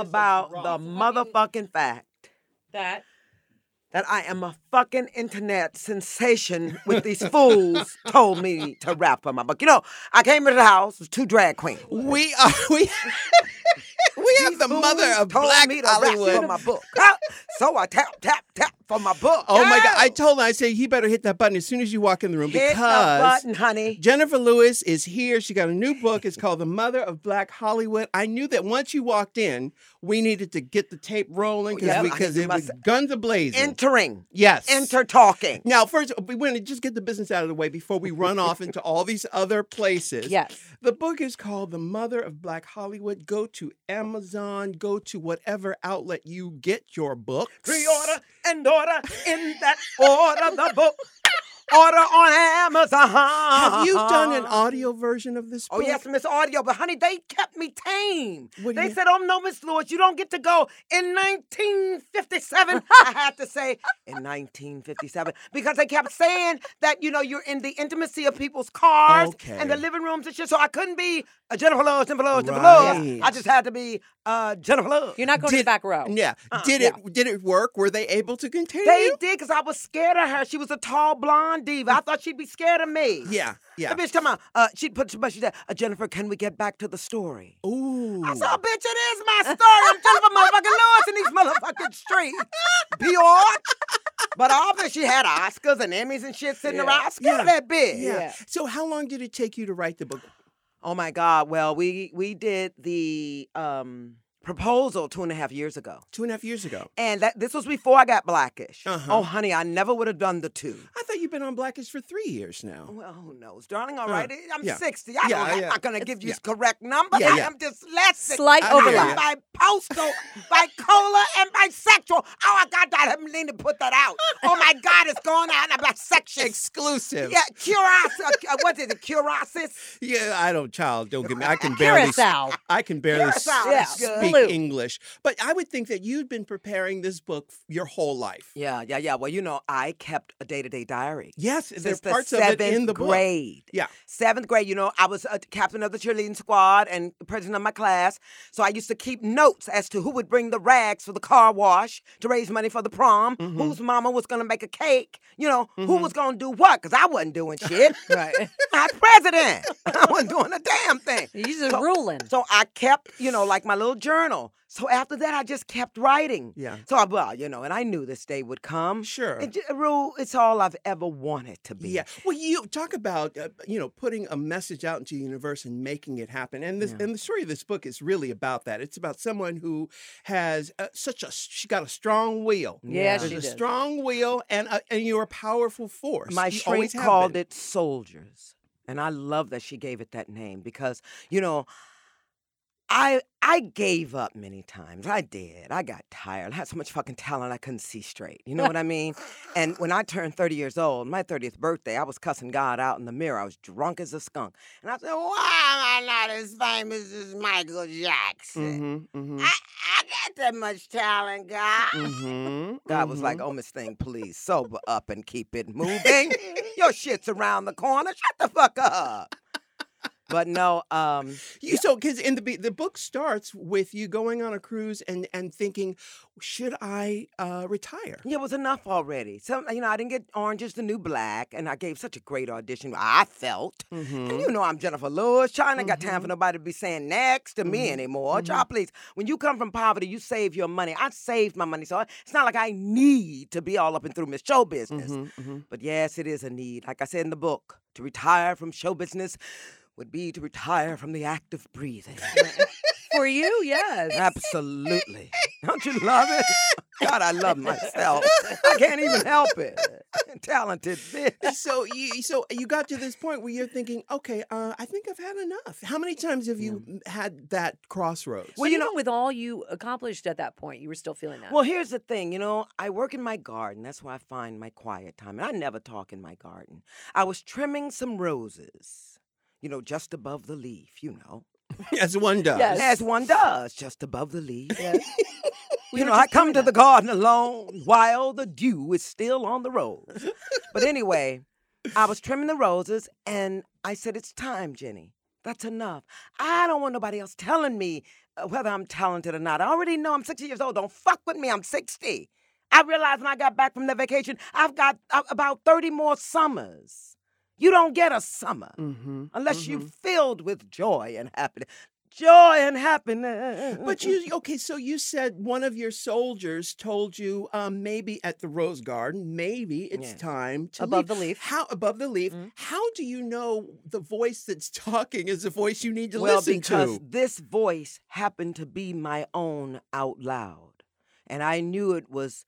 this about the motherfucking fact That that I am a fucking internet sensation with these fools told me to rap for my book. You know, I came into the house with two drag queens. We are we. We have the mother of told Black me to rap Hollywood. for my book. So I tap, tap, tap for my book. Oh my God! I told him I said he better hit that button as soon as you walk in the room Hit because button, honey. Jenifer Lewis is here. She got a new book. It's called The Mother of Black Hollywood. I knew that once you walked in, we needed to get the tape rolling because because it was guns a blazing. Entering, yes. enter talking. Now, first, we want to just get the business out of the way before we run off into all these other places. yes. The book is called The Mother of Black Hollywood. Go to Amazon, go to whatever outlet you get your books. Pre-order and order in that order the book. Order on Amazon. Have you done an audio version of this book? Oh yes, Miss Audio, but honey, they kept me tame. What They said, "Oh no, Miss Lewis, you don't get to go in 1957." I had to say in 1957 because they kept saying that you know you're in the intimacy of people's cars and the living rooms and shit. So I couldn't be a Jenifer Lewis, Jenifer Lewis, Jenifer Right. Lewis. I just had to be uh, Jenifer Lewis. You're not going to the Did- back row. Yeah. Uh, did yeah. it did it work? Were they able to contain They you? did because I was scared of her. She was a tall blonde diva. I thought she'd be scared of me. Yeah, yeah. The bitch come out. Uh, she put, but she said, uh, Jenifer, can we get back to the story? Ooh. I said, bitch, it is my story. I'm Jenifer motherfucking Lewis in these motherfucking streets. Bjork. But obviously she had Oscars and Emmys and shit sitting Yeah. around. Scared of that bitch. yeah. Yeah. So how long did it take you to write the book? Oh my God. Well, we we did the um proposal two and a half years ago. Two and a half years ago. And that this was before I got Black-ish. Uh-huh. Oh, honey, I never would have done the two. I thought you've been on Black-ish for three years now. Well, who knows, darling? All right, Uh, I'm yeah. 60. I Yeah, don't, I'm yeah. not going to give you yeah. the correct number. Yeah, I yeah. am dyslexic. Slight I hear overlap. ya. I'm bipostal, bipolar, and bisexual. Oh, my God, I got that. I need to put that out. Oh my God, it's going out. I'm bisexual. Exclusive. Yeah, curos. Uh, what is it? Curosis? Yeah, I don't, child. Don't get me. I can barely. s- Curacao. I can barely s- Curacao, Yeah. speak Blue. English. But I would think that you'd been preparing this book your whole life. Yeah, yeah, yeah. Well, you know, I kept a day-to-day diary. Yes, there's the parts of it seventh in the book. grade. Yeah. Seventh grade, you know, I was a captain of the cheerleading squad and president of my class. So I used to keep notes as to who would bring the rags for the car wash to raise money for the prom, Mm-hmm. whose mama was going to make a cake, you know, who was going to do what, because I wasn't doing shit. Right. Was president. I wasn't doing a damn thing. You're just So- ruling. So I kept, you know, like my little journal. So after that, I just kept writing. Yeah. So I, well, you know, and I knew this day would come. Sure. It, Ru, it's all I've ever wanted to be. Yeah. Well, you talk about uh, you know putting a message out into the universe and making it happen, and this Yeah. and the story of this book is really about that. It's about someone who has uh, such a she got a strong will. Yeah, There's she a did. strong will, and uh, and you're a powerful force. My You always shrink called been. it soldiers. And I love that she gave it that name because, you know, I I gave up many times. I did. I got tired. I had so much fucking talent I couldn't see straight. You know what I mean? And when I turned 30 years old, my 30th birthday, I was cussing God out in the mirror. I was drunk as a skunk. And I said, Why am I not as famous as Michael Jackson? Mhm, mhm, I, I got that much talent, God. mhm, God was like, mhm. "Oh, Miss Thing, please sober up and keep it moving. Your shit's around the corner. Shut the fuck up." But no, um, You, so because in the the book starts with you going on a cruise and and thinking, should I uh, retire? yeah, it was enough already. So you know, I didn't get Orange is the New Black, and I gave such a great audition. I felt, Mhm. and you know, I'm Jenifer Lewis. China got time for nobody to be saying next to me Mhm. anymore. Child, please. When you come from poverty, you save your money. I saved my money, so it's not like I need to be all up and through Miss Show business. Mhm, mhm. But yes, it is a need. Like I said in the book, to retire from show business would be to retire from the act of breathing. For you, yes. Absolutely. Don't you love it? God, I love myself. I can't even help it. Talented bitch. so you so you got to this point where you're thinking, okay, uh, I think I've had enough. How many times have you m- had that crossroads? Well, you know, with all you accomplished at that point, you were still feeling that. Well, here's the thing, you know, I work in my garden. That's where I find my quiet time. And I never talk in my garden. I was trimming some roses, you know, just above the leaf, you know. as one does. Yes. As one does, just above the leaf. Yes. You know, I come to that. the garden alone while the dew is still on the rose. but anyway, I was trimming the roses and I said, It's time, Jenny. That's enough. I don't want nobody else telling me uh, whether I'm talented or not. I already know I'm 60 years old. Don't fuck with me. I'm 60. I realized when I got back from the vacation, I've got uh, about 30 more summers. You don't get a summer Mm-hmm. unless you're filled with joy and happiness. Joy and happiness. But you okay? So you said one of your soldiers told you um, maybe at the Rose Garden, maybe it's time to Above leave. the leaf. How above the leaf? Mhm. How do you know the voice that's talking is the voice you need to well, listen because this voice happened to be my own out loud, and I knew it was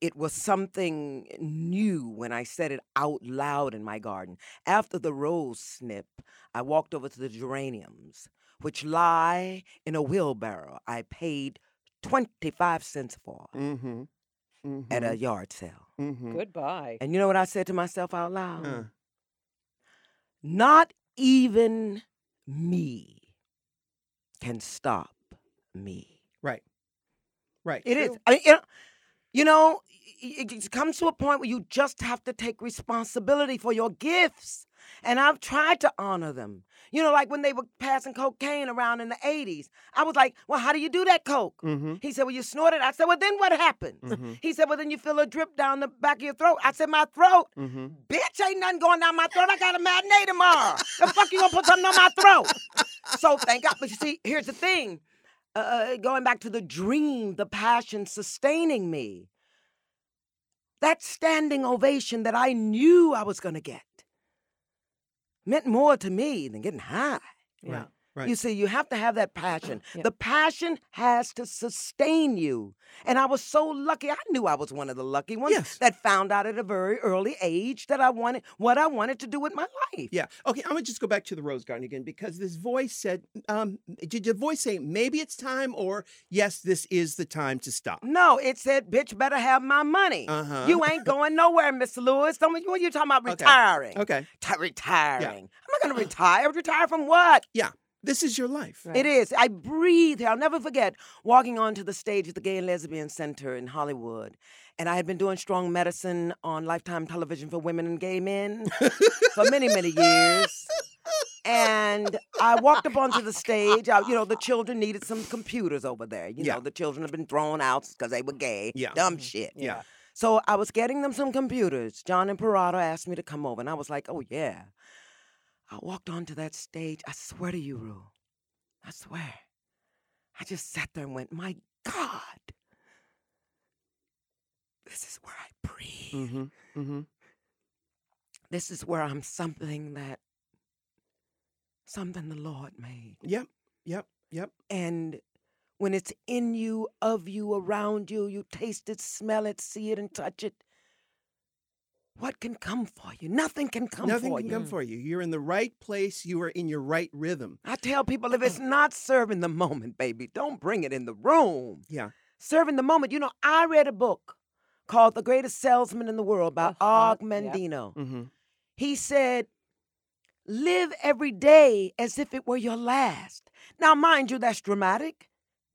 it was something new when I said it out loud in my garden. After the rose snip, I walked over to the geraniums, which lie in a wheelbarrow. I paid twenty five cents for Mm-hmm. at a yard sale. mm-hmm. Goodbye. And you know what I said to myself out loud? Uh, Not even me can stop me. right. Right. It is. True. I mean, you know, you know, it comes to a point where you just have to take responsibility for your gifts. And I've tried to honor them. You know, like when they were passing cocaine around in the 80s, I was like, well, how do you do that coke? Mm-hmm. He said, well, you snort it. I said, well, then what happens? Mhm. He said, well, then you feel a drip down the back of your throat. I said, my throat. Mm-hmm. Bitch, ain't nothing going down my throat. I got a matinee tomorrow. the fuck you gonna put something on my throat? So thank God. But you see, here's the thing. Uh, going back to the dream, the passion sustaining me. That standing ovation that I knew I was gonna get meant more to me than getting high. Yeah. Right. You see, you have to have that passion. Yeah. The passion has to sustain you. And I was so lucky. I knew I was one of the lucky ones Yes. that found out at a very early age that I wanted what I wanted to do with my life. Yeah. Okay. I'm gonna just go back to the Rose Garden again because this voice said, um, did your voice say maybe it's time or yes, this is the time to stop? No, it said, bitch, better have my money. Uh-huh. You ain't going nowhere, Mr. Lewis. Don't, what are you talking about Okay. retiring? Okay. Ti- retiring. I'm not going to retire. Retire from what? This is your life. Right. It is. I breathe here. I'll never forget walking onto the stage at the Gay and Lesbian Center in Hollywood. And I had been doing strong medicine on Lifetime television for women and gay men for many, many years. And I walked up onto the stage. I, you know, the children needed some computers over there. You Yeah. know, the children have been thrown out because they were gay. Yeah. Dumb shit. Yeah. So I was getting them some computers. Jon Imparato asked me to come over, and I was like, oh, yeah. I walked onto that stage. I swear to you, Ru. I swear. I just sat there and went, my God. This is where I breathe. Mm-hmm. Mm-hmm. This is where I'm something that, something the Lord made. Yep. Yep. Yep. And when it's in you, of you, around you, you taste it, smell it, see it, and touch it. What can come for you? Nothing can come Nothing for can you. come for you. You're in the right place. You are in your right rhythm. I tell people if it's not serving the moment, baby, don't bring it in the room. Yeah. Serving the moment. You know, I read a book called The Greatest Salesman in the World by Uh-huh, Og yep. Mandino. Mm-hmm. He said, Live every day as if it were your last. Now, mind you, that's dramatic,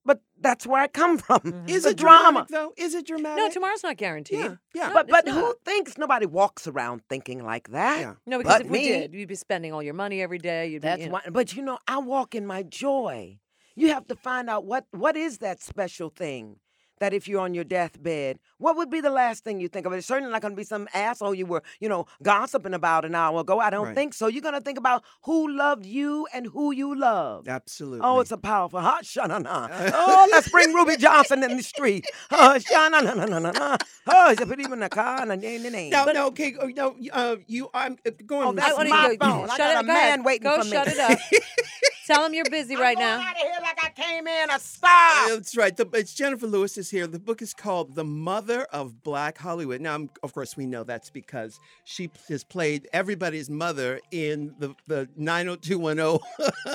but that's where I come from. Mhm. Is the it drama. dramatic, though? Is it dramatic? No, tomorrow's not guaranteed. Yeah. Yeah. No, But but not. who thinks nobody walks around thinking like that? Yeah. No, because But if we me- did, you'd be spending all your money every day. You'd That's be, you know. why. But you know, I walk in my joy. You have to find out what what is that special thing that if you're on your deathbed, what would be the last thing you think of? It's certainly not going to be some asshole you were, you know, gossiping about an hour ago. I don't Right. think so. You're going to think about who loved you and who you love. Absolutely. Oh, it's a powerful hot shanana. Oh, let's bring Ruby Johnson in the street. Oh, shanana. Oh, it's a pretty even a car and a name. no, no, okay, oh, no, uh, you, I'm uh, going. Oh, that's I wanna my go- phone. I Shut got it, a go man ahead. waiting go for me. shut it up. Tell them you're busy right I'm now. going out of here like I came in a star. Oh, that's right. The, it's Jenifer Lewis is here. The book is called The Mother of Black Hollywood. Now, I'm, of course, we know that's because she has played everybody's mother in the, the 90210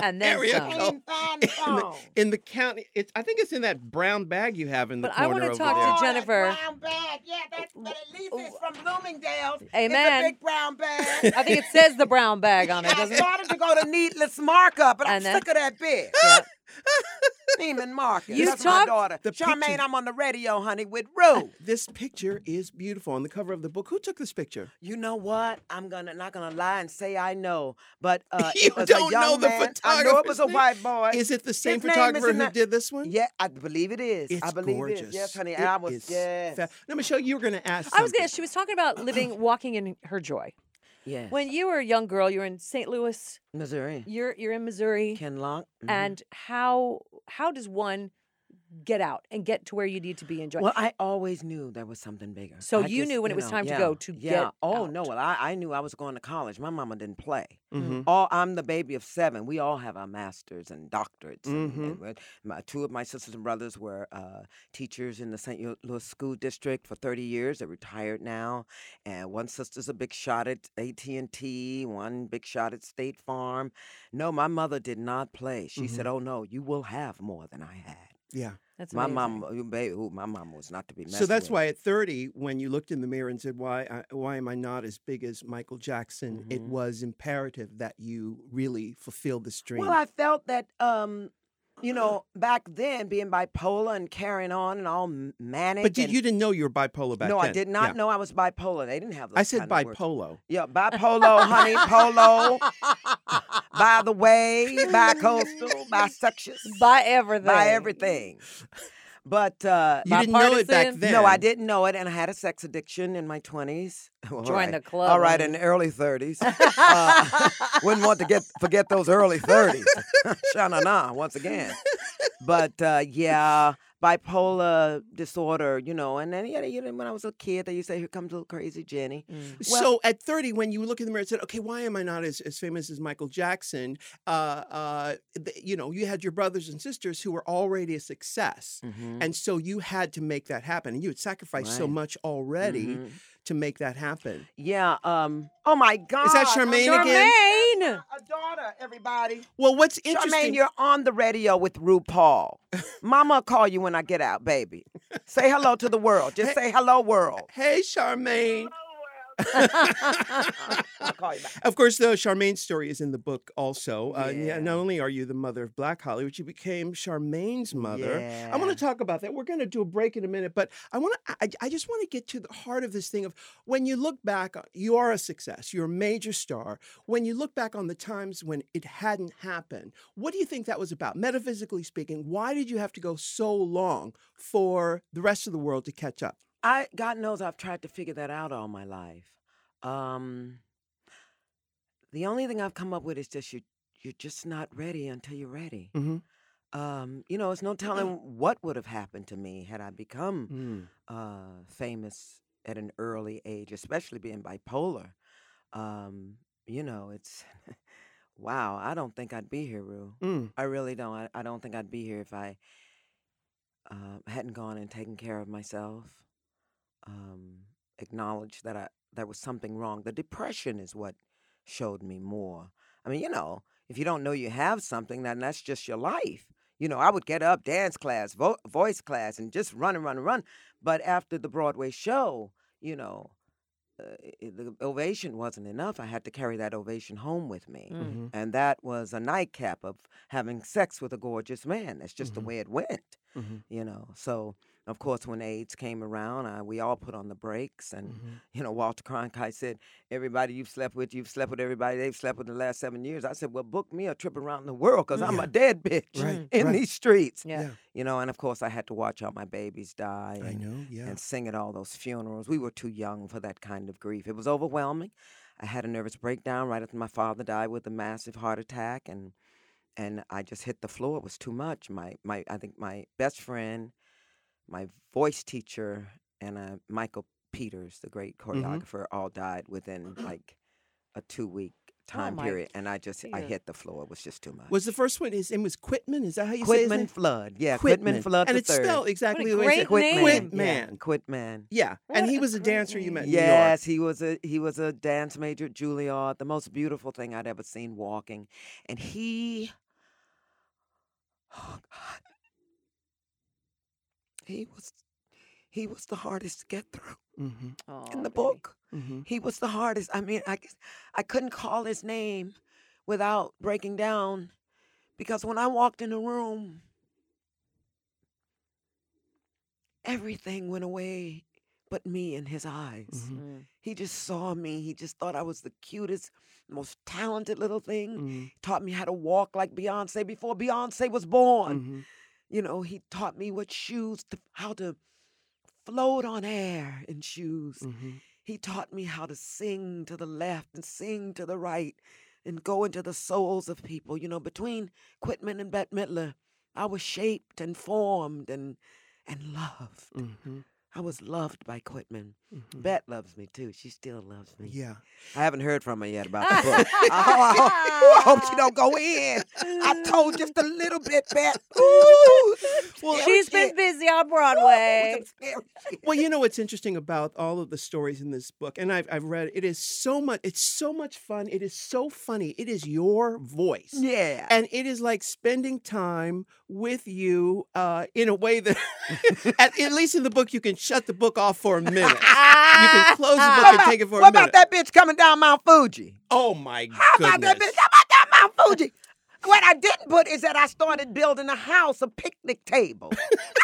And then area some. code. In the, song. in the county. It's, I think it's in that brown bag you have in the corner. But I corner wanna over talk to there. Oh, that Jenifer. brown bag. Yeah, that's, but at least it's from Bloomingdale's. It's Amen. a big brown bag. I think it says the brown bag on it, doesn't it? started to go to needless markup, but I'm And then- sick of that bitch. Yeah. Neiman Marcus. You That's talked- my daughter. The Charmaine, picture- I'm on the radio, honey, with Ru. This picture is beautiful on the cover of the book. Who took this picture? You know what? I'm gonna not gonna lie and say I know, but uh, You it was don't a young know the man. I know it was a photographer's white boy. Is it the same His name is photographer who that- did this one? Yeah, I believe it is. It's I believe gorgeous. it is. Yes, honey. It I was. is yes. fa- Now, Michelle, you were going to ask. I was gonna. She was talking about living, walking in her joy. Yes. When you were a young girl, you were in St. Louis. Missouri. You're you're in Missouri, Kinloch. mhm. and how how does one get out and get to where you need to be in joy? Well, I always knew there was something bigger. So I you just, knew when it was know, time to go to yeah. get Oh no, well I, I knew I was going to college. My mama didn't play. Mhm. All I'm the baby of seven. We all have our masters and doctorates. and- Mhm. and with- my, two of my sisters and brothers were uh, teachers in the St. Louis School District for 30 years. They're retired now, and one sister's a big shot at AT&T. One big shot at State Farm. No, my mother did not play. She said, "Oh no, you will have more than I had." Yeah. That's My amazing. mom, you baby, ooh, my mom was not to be messed So that's with. why at 30, when you looked in the mirror and said, "Why, I, why am I not as big as Michael Jackson?" It Mhm. was imperative that you really fulfill this dream. Well, I felt that, um, you know, back then being bipolar and carrying on and all m- manic. but did, and- you didn't know you were bipolar back No, then? No, I did not Yeah. know I was bipolar. They didn't have those I said kind of bipolar. Yeah, bipolar, honey, polo. by the way, bi-coastal, bisexual, by everything. by everything. But uh, You didn't know it back then. no, I didn't know it, and I had a sex addiction in my twenties. Join the club, All right, in the early thirties. uh, wouldn't want to get forget those early thirties. Shana na once again. But uh, yeah, bipolar disorder, you know, and then yeah, you know, when I was a kid, they used to say, "Here comes little crazy Jenny." Mm. so at 30, when you look in the mirror and said, okay, why am I not as, as famous as Michael Jackson? Uh, uh, you know, you had your brothers and sisters who were already a success. Mhm. And so you had to make that happen. And you had sacrificed so much already Mhm. To make that happen. Yeah. Um. Oh my God. Is that I'm Charmaine again? Charmaine. A daughter, everybody. Well, what's interesting. Charmaine, you're on the radio with RuPaul. Mama will call you when I get out, baby. Say hello to the world. Just say hello, world. hey, Charmaine. I'll call you back. Of course, the Charmaine story is in the book also. Uh, yeah, Yeah. not only are you the mother of Black Hollywood, you became Charmaine's mother. Yeah. I want to talk about that. We're going to do a break in a minute, but I want to. I, I just want to get to the heart of this thing of when you look back, uh, you are a success. You're a major star. When you look back on the times when it hadn't happened, what do you think that was about? Metaphysically speaking, why did you have to go so long for the rest of the world to catch up? I God knows I've tried to figure that out all my life. Um, the only thing I've come up with is just you you're just not ready until you're ready. Mhm. Um, you know, it's no telling what would have happened to me had I become Mm. uh, famous at an early age, especially being bipolar. Um, you know, it's wow. I don't think I'd be here, Ru. Mm. I really don't. I, I don't think I'd be here if I uh, hadn't gone and taken care of myself. Um, acknowledged that I there was something wrong. The depression is what showed me more. I mean, you know, if you don't know you have something, then that's just your life. You know, I would get up, dance class, vo- voice class, and just run and run and run. But after the Broadway show, you know, uh, the ovation wasn't enough. I had to carry that ovation home with me. Mm. Mhm. And that was a nightcap of having sex with a gorgeous man. That's just Mhm. the way it went, Mhm. you know. So, of course, when AIDS came around, uh, we all put on the brakes. And, Mhm. you know, Walter Cronkite said, Everybody you've slept with, you've slept with everybody they've slept with the last seven years. I said, Well, book me a trip around the world because I'm a dead bitch Right, in right. these streets. Yeah. Yeah. You know, and of course, I had to watch all my babies die. I and- know. Yeah. and sing at all those funerals. We were too young for that kind of grief. It was overwhelming. I had a nervous breakdown right after my father died with a massive heart attack, and and I just hit the floor. It was too much. My my I think my best friend, my voice teacher, and uh, Michael Peters, the great choreographer, all died within like a two week time my period, and I just I hit the floor. It was just too much. Was the first one? His name was Quitman. Is that how you say his Quitman name? Fludd? Yeah, Quitman, Fludd and it's third. spelled exactly the way great it's Quit name. Quit Yeah, Man. Quit man. Yeah, What and he was a great dancer you met in name. New York. Yes, he was a he was a dance major at Juilliard, the most beautiful thing I'd ever seen walking. And he oh God. He was he was the hardest to get through Mm-hmm, Aw, in the baby. book. mm-hmm. He was the hardest. I mean, I guess- I couldn't call his name without breaking down because when I walked in the room, everything went away but me in his eyes. Mhm. Mm. He just saw me. He just thought I was the cutest, most talented little thing. Mhm. Taught me how to walk like Beyonce before Beyonce was born. You know, he taught me what shoes, to, how to float on air in shoes. Mhm. He taught me how to sing to the left and sing to the right and go into the souls of people. You know, between Quitman and Bette Midler, I was shaped and formed and and loved. Mhm. I was loved by Quitman. Mhm. Bette loves me too. She still loves me. Yeah. I haven't heard from her yet about the book. I, hope, I hope she don't go in. I told just a little bit, Bette. Ooh, Well, She's been shit. busy on Broadway. shit. Well, you know what's interesting about all of the stories in this book, and I've, I've read it, it is so much, it's so much fun. It is so funny. It is your voice. Yeah. And it is like spending time with you uh, in a way that, at, at least in the book, you can shut the book off for a minute. You can close the book What and about, take it for a minute. What about that bitch coming down Mount Fuji? Oh my god. How about goodness! that bitch? How about that Mount Fuji? What I didn't put is that I started building a house, a picnic table.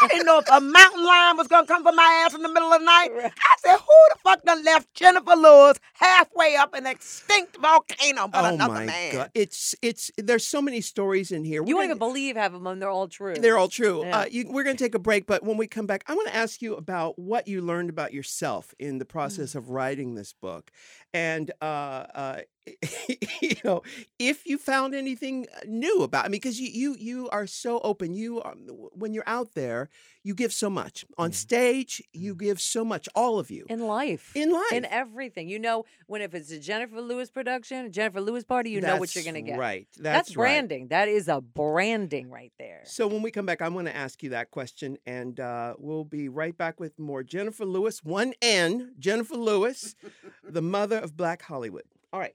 I didn't know if a mountain lion was gonna come for my ass in the middle of the night. Right. I said, who the fuck done left Jenifer Lewis halfway up an extinct volcano but oh another my man? god! It's it's there's so many stories in here. You We're won't even believe half of them. They're all true. They're all true. Yeah. Uh, you, we're going to take a break, but when we come back, I want to ask you about what you learned about yourself in the Mm. process of writing this book, and uh, uh, you know, if you found anything new about. I mean, because you you you are so open. You are, when you're out there, you give so much on stage. You give so much, all of you in life. in life. in everything. You know, when if it's a Jenifer Lewis production, a Jenifer Lewis party, you know what you're going to get. Right. That's, That's, right. branding. That is a branding right there. So when we come back, I'm going to ask you that question, and uh, we'll be right back with more Jenifer Lewis, one N, Jenifer Lewis, the mother of Black Hollywood. All right.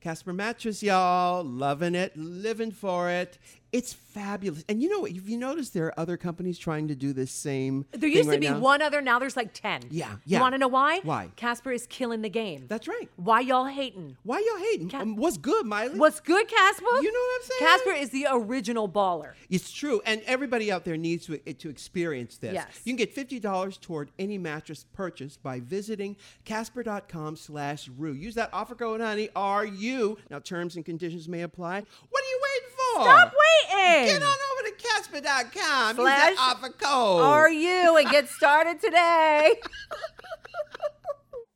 Casper Mattress, y'all, loving it, living for it. It's fabulous. And you know what? If you notice, there are other companies trying to do this same There used to be now? one other, now there's like 10. Yeah, yeah. You want to know why? Why? Casper is killing the game. That's right. why y'all hating? Why y'all hating? Um, what's good, Miley? What's good, Casper? you know what I'm saying? Casper is the original baller. It's true, and everybody out there needs to to experience this. Yes. You can get fifty dollars toward any mattress purchase by visiting Casper.com/rue. Use that offer code, honey. R U. Now, terms and conditions may apply. What are you waiting for? Stop waiting. Get on over to Casper.com. Use Slash that offer code. Are you? And get started today.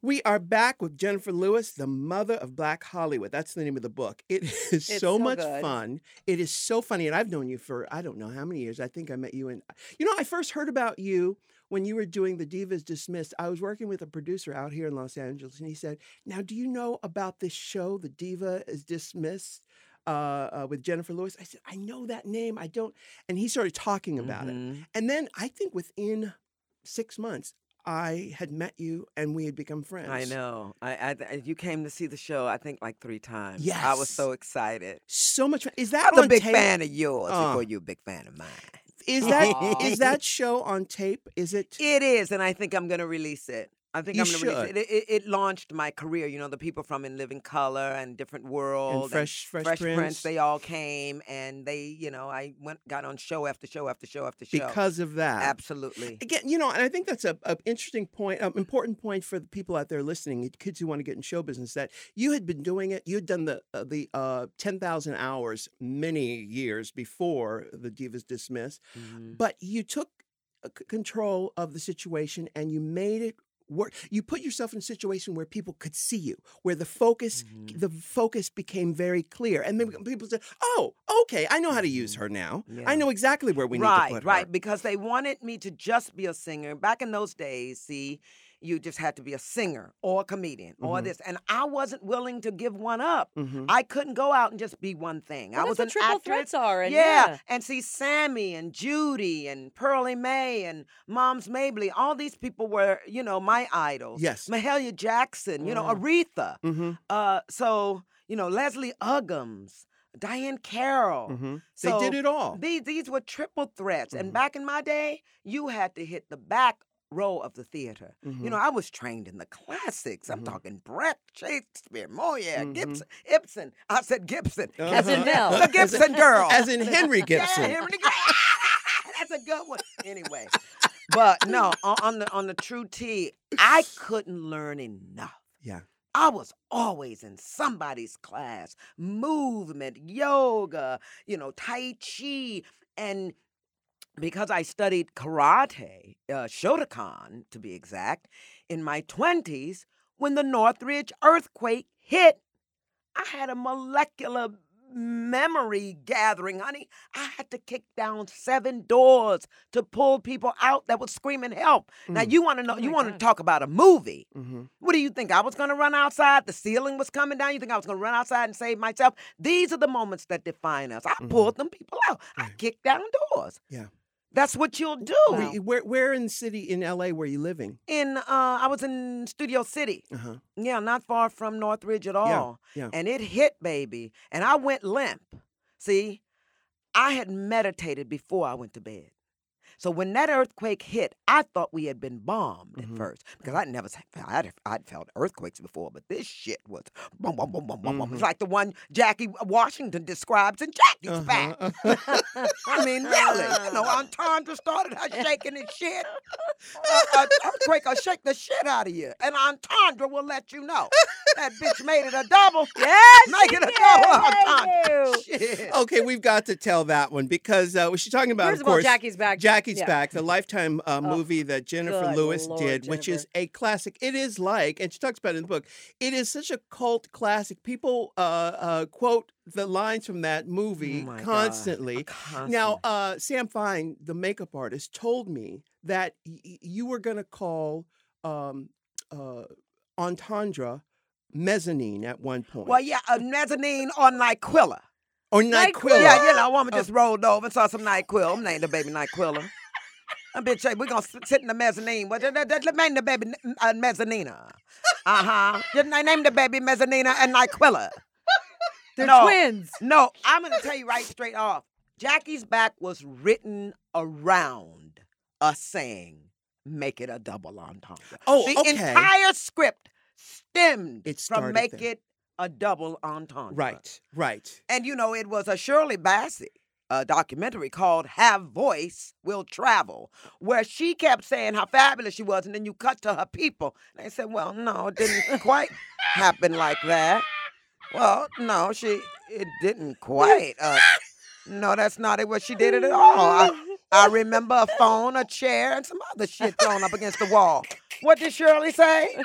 We are back with Jenifer Lewis, the mother of Black Hollywood. That's the name of the book. It is so, so much good. fun. It is so funny. And I've known you for, I don't know how many years. I think I met you in, you know, I first heard about you when you were doing The Diva Is Dismissed. I was working with a producer out here in Los Angeles, and he said, Now, do you know about this show, The Diva is Dismissed? Uh, uh, with Jenifer Lewis, I said, I know that name. I don't. And he started talking about it. Mhm. And then I think within six months, I had met you and we had become friends. I know. I, I you came to see the show. I think like three times. Yes, I was so excited. So much. Is that I'm a big tape? fan of yours Uh. before you're a big fan of mine. Is that is that show on tape? Is it? It is, and I think I'm going to release it. I think You I'm going to release should. it. It, it. it launched my career. You know, the people from In Living Color and Different World Fresh- Fresh Fresh Prince. They all came, and they, you know, I went got on show after show after show after show. Because of that. absolutely. Again, you know, and I think that's a, a interesting point, an important point for the people out there listening, kids who want to get in show business. That you had been doing it, you had done the uh, the uh, ten thousand hours many years before the Diva Is Dismissed, Mhm. but you took uh, control of the situation and you made it work. You put yourself in a situation where people could see you, where the focus Mhm. the focus became very clear, and then people said, "Oh, okay, I know how to use her now. I Mm-hmm. Know exactly where we need to put her. right, her." because they wanted me to just be a singer. Back in those days, see, you just had to be a singer or a comedian or Mhm. this, and I wasn't willing to give one up. Mhm. I couldn't go out and just be one thing. Well, I was what an triple actress. threats are. And yeah. yeah. and see Sammy and Judy and Pearlie Mae and Moms Mabley, all these people were, you know, my idols. Yes. Mahalia Jackson, you know, Mm. Aretha. Mm-hmm. Uh, so you know, Leslie Uggams, Diahann Carroll. Mm-hmm. So they did it all. These these were triple threats, Mhm. and back in my day, you had to hit the back row of the theater. Mhm. You know, I was trained in the classics. I'm Mhm. talking Brecht, Shakespeare, Moliere, Mhm. Gibson, Ibsen. I said Gibson. As in Uh-huh. Mel. The Gibson girl. as in Henry Gibson. Yeah, Henry Gibson. That's a good one. Anyway, but no, on, on the on the true T, I couldn't learn enough. Yeah. I was always in somebody's class, movement, yoga, you know, Tai Chi. And because I studied karate, uh, Shotokan to be exact, in my 20s, when the Northridge earthquake hit, I had a molecular memory gathering, honey. I had to kick down seven doors to pull people out that was screaming help. Now Mm. you want to know, Oh you want to talk about a movie. Mm-hmm. What do you think? I was going to run outside? The ceiling was coming down? You think I was going to run outside and save myself? These are the moments that define us. I Mhm. pulled them people out. I kicked down doors. Yeah. That's what you'll do. Wow. Where, where where in the city in LA were you living? In uh, I was in Studio City. Uh-huh. Yeah, not far from Northridge at all. Yeah, yeah. And it hit, baby. And I went limp. See, I had meditated before I went to bed. So when that earthquake hit, I thought we had been bombed Mhm. at first because I'd never I'd, I'd felt earthquakes before, but this shit was boom, boom, boom, boom. Mhm. It's like the one Jackie Washington describes in Jackie's back. Uh-huh. I mean, really, you know, Entendre started her shaking and shit. Uh, uh, earthquake will shake the shit out of you, and Entendre will let you know that bitch made it a double. Yes, Make it a double entendre. Shit. okay, we've got to tell that one because uh, she's talking about, First of of course, Jackie's back. Jackie's Yeah. Back, the Lifetime uh, Oh, movie that Jenifer Lewis Lord, did, which is a classic. It is like, and she talks about it in the book. It is such a cult classic. People uh, uh, quote the lines from that movie Oh constantly. Constantly. Now, uh, Sam Fine, the makeup artist, told me that y- you were going to call um, uh, Entendre mezzanine at one point. well, yeah, a mezzanine or Nyquilla. Or NyQuil. Nyquil. Yeah, you know, a woman Oh. just rolled over and saw some Nyquil. I'm named the baby Nyquilla. A bitch, say, we're going to sit in the mezzanine. Well, let- let- let- name the baby uh, mezzanina. Uh huh. Just na- name the baby mezzanina and Nyquilla. They're No. twins. No, I'm going to tell you right straight off. Jackie's Back was written around us saying, make it a double entendre. Oh, the okay. entire script stemmed It from make there. it a double entendre. Right, right. And you know, it was a Shirley Bassey a documentary called Have Voice Will Travel, where she kept saying how fabulous she was, and then you cut to her people. And they said, Well, no, it didn't quite happen like that. Well, no, she it didn't quite. Uh, no, that's not it. What she did it at all. I, I remember a phone, a chair, and some other shit thrown up against the wall. What did Shirley say?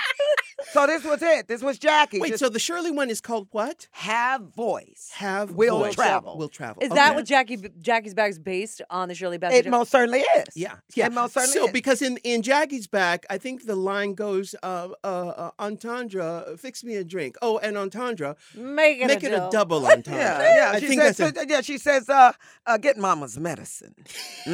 So this was it. This was Jackie. Wait, Just so the Shirley one is called what? have voice. Have Will voice. travel. Will travel. Is that Okay. what Jackie Jackie's Back is based on the Shirley Bassey? It most certainly is. Yeah, yeah. It most certainly so is. because in in Jackie's back, I think the line goes, uh, uh, uh, "Entendre, fix me a drink." Oh, and Entendre, Make it make a it a double. double entendre. Yeah, yeah. I she think says, that's a, yeah, she says, uh, uh, get mama's medicine.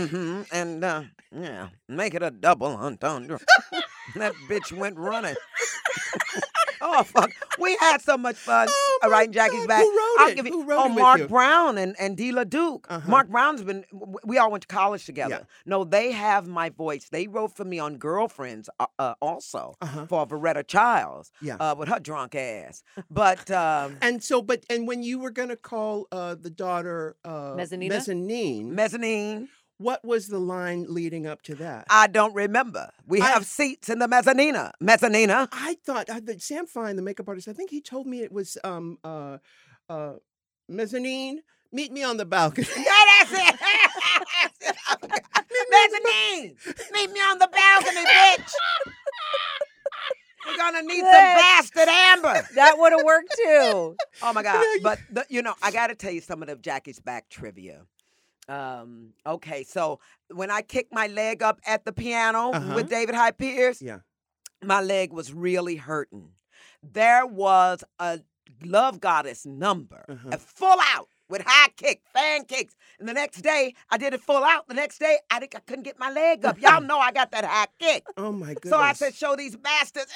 hmm And, uh, yeah, make it a double entendre. that bitch went running. oh, fuck. We had so much fun Oh, my writing Jackie's God. back. Who wrote I'll it? give you- Who wrote oh, it Mark you? Brown and, and Dee LaDuke. Uh-huh. Mark Brown's been, we all went to college together. Yeah. No, they have my voice. They wrote for me on Girlfriends uh, uh, also Uh-huh. for Veretta Childs Yeah. uh, with her drunk ass. But, um, And so, but and when you were going to call uh, the daughter uh, Mezzanina? mezzanine, mezzanine. What was the line leading up to that? I don't remember. We I- have seats in the mezzanina. Mezzanina. I thought uh, Sam Fine, the makeup artist, I think he told me it was um, uh, uh, mezzanine. Meet me on the balcony. Yeah, that's it. mezzanine. Meet me on the balcony, bitch. We're gonna need some bastard amber. That would have worked too. Oh my god! But the, you know, I got to tell you some of the Jackie's back trivia. Um, okay, so when I kicked my leg up at the piano Uh-huh. with David Hyde Pierce, yeah. my leg was really hurting. There was a love goddess number, Uh-huh. a full out with high kick, fan kicks. And the next day, I did it full out. The next day, I think I couldn't get my leg up. Y'all know I got that high kick. Oh my goodness. So I said, show these bastards.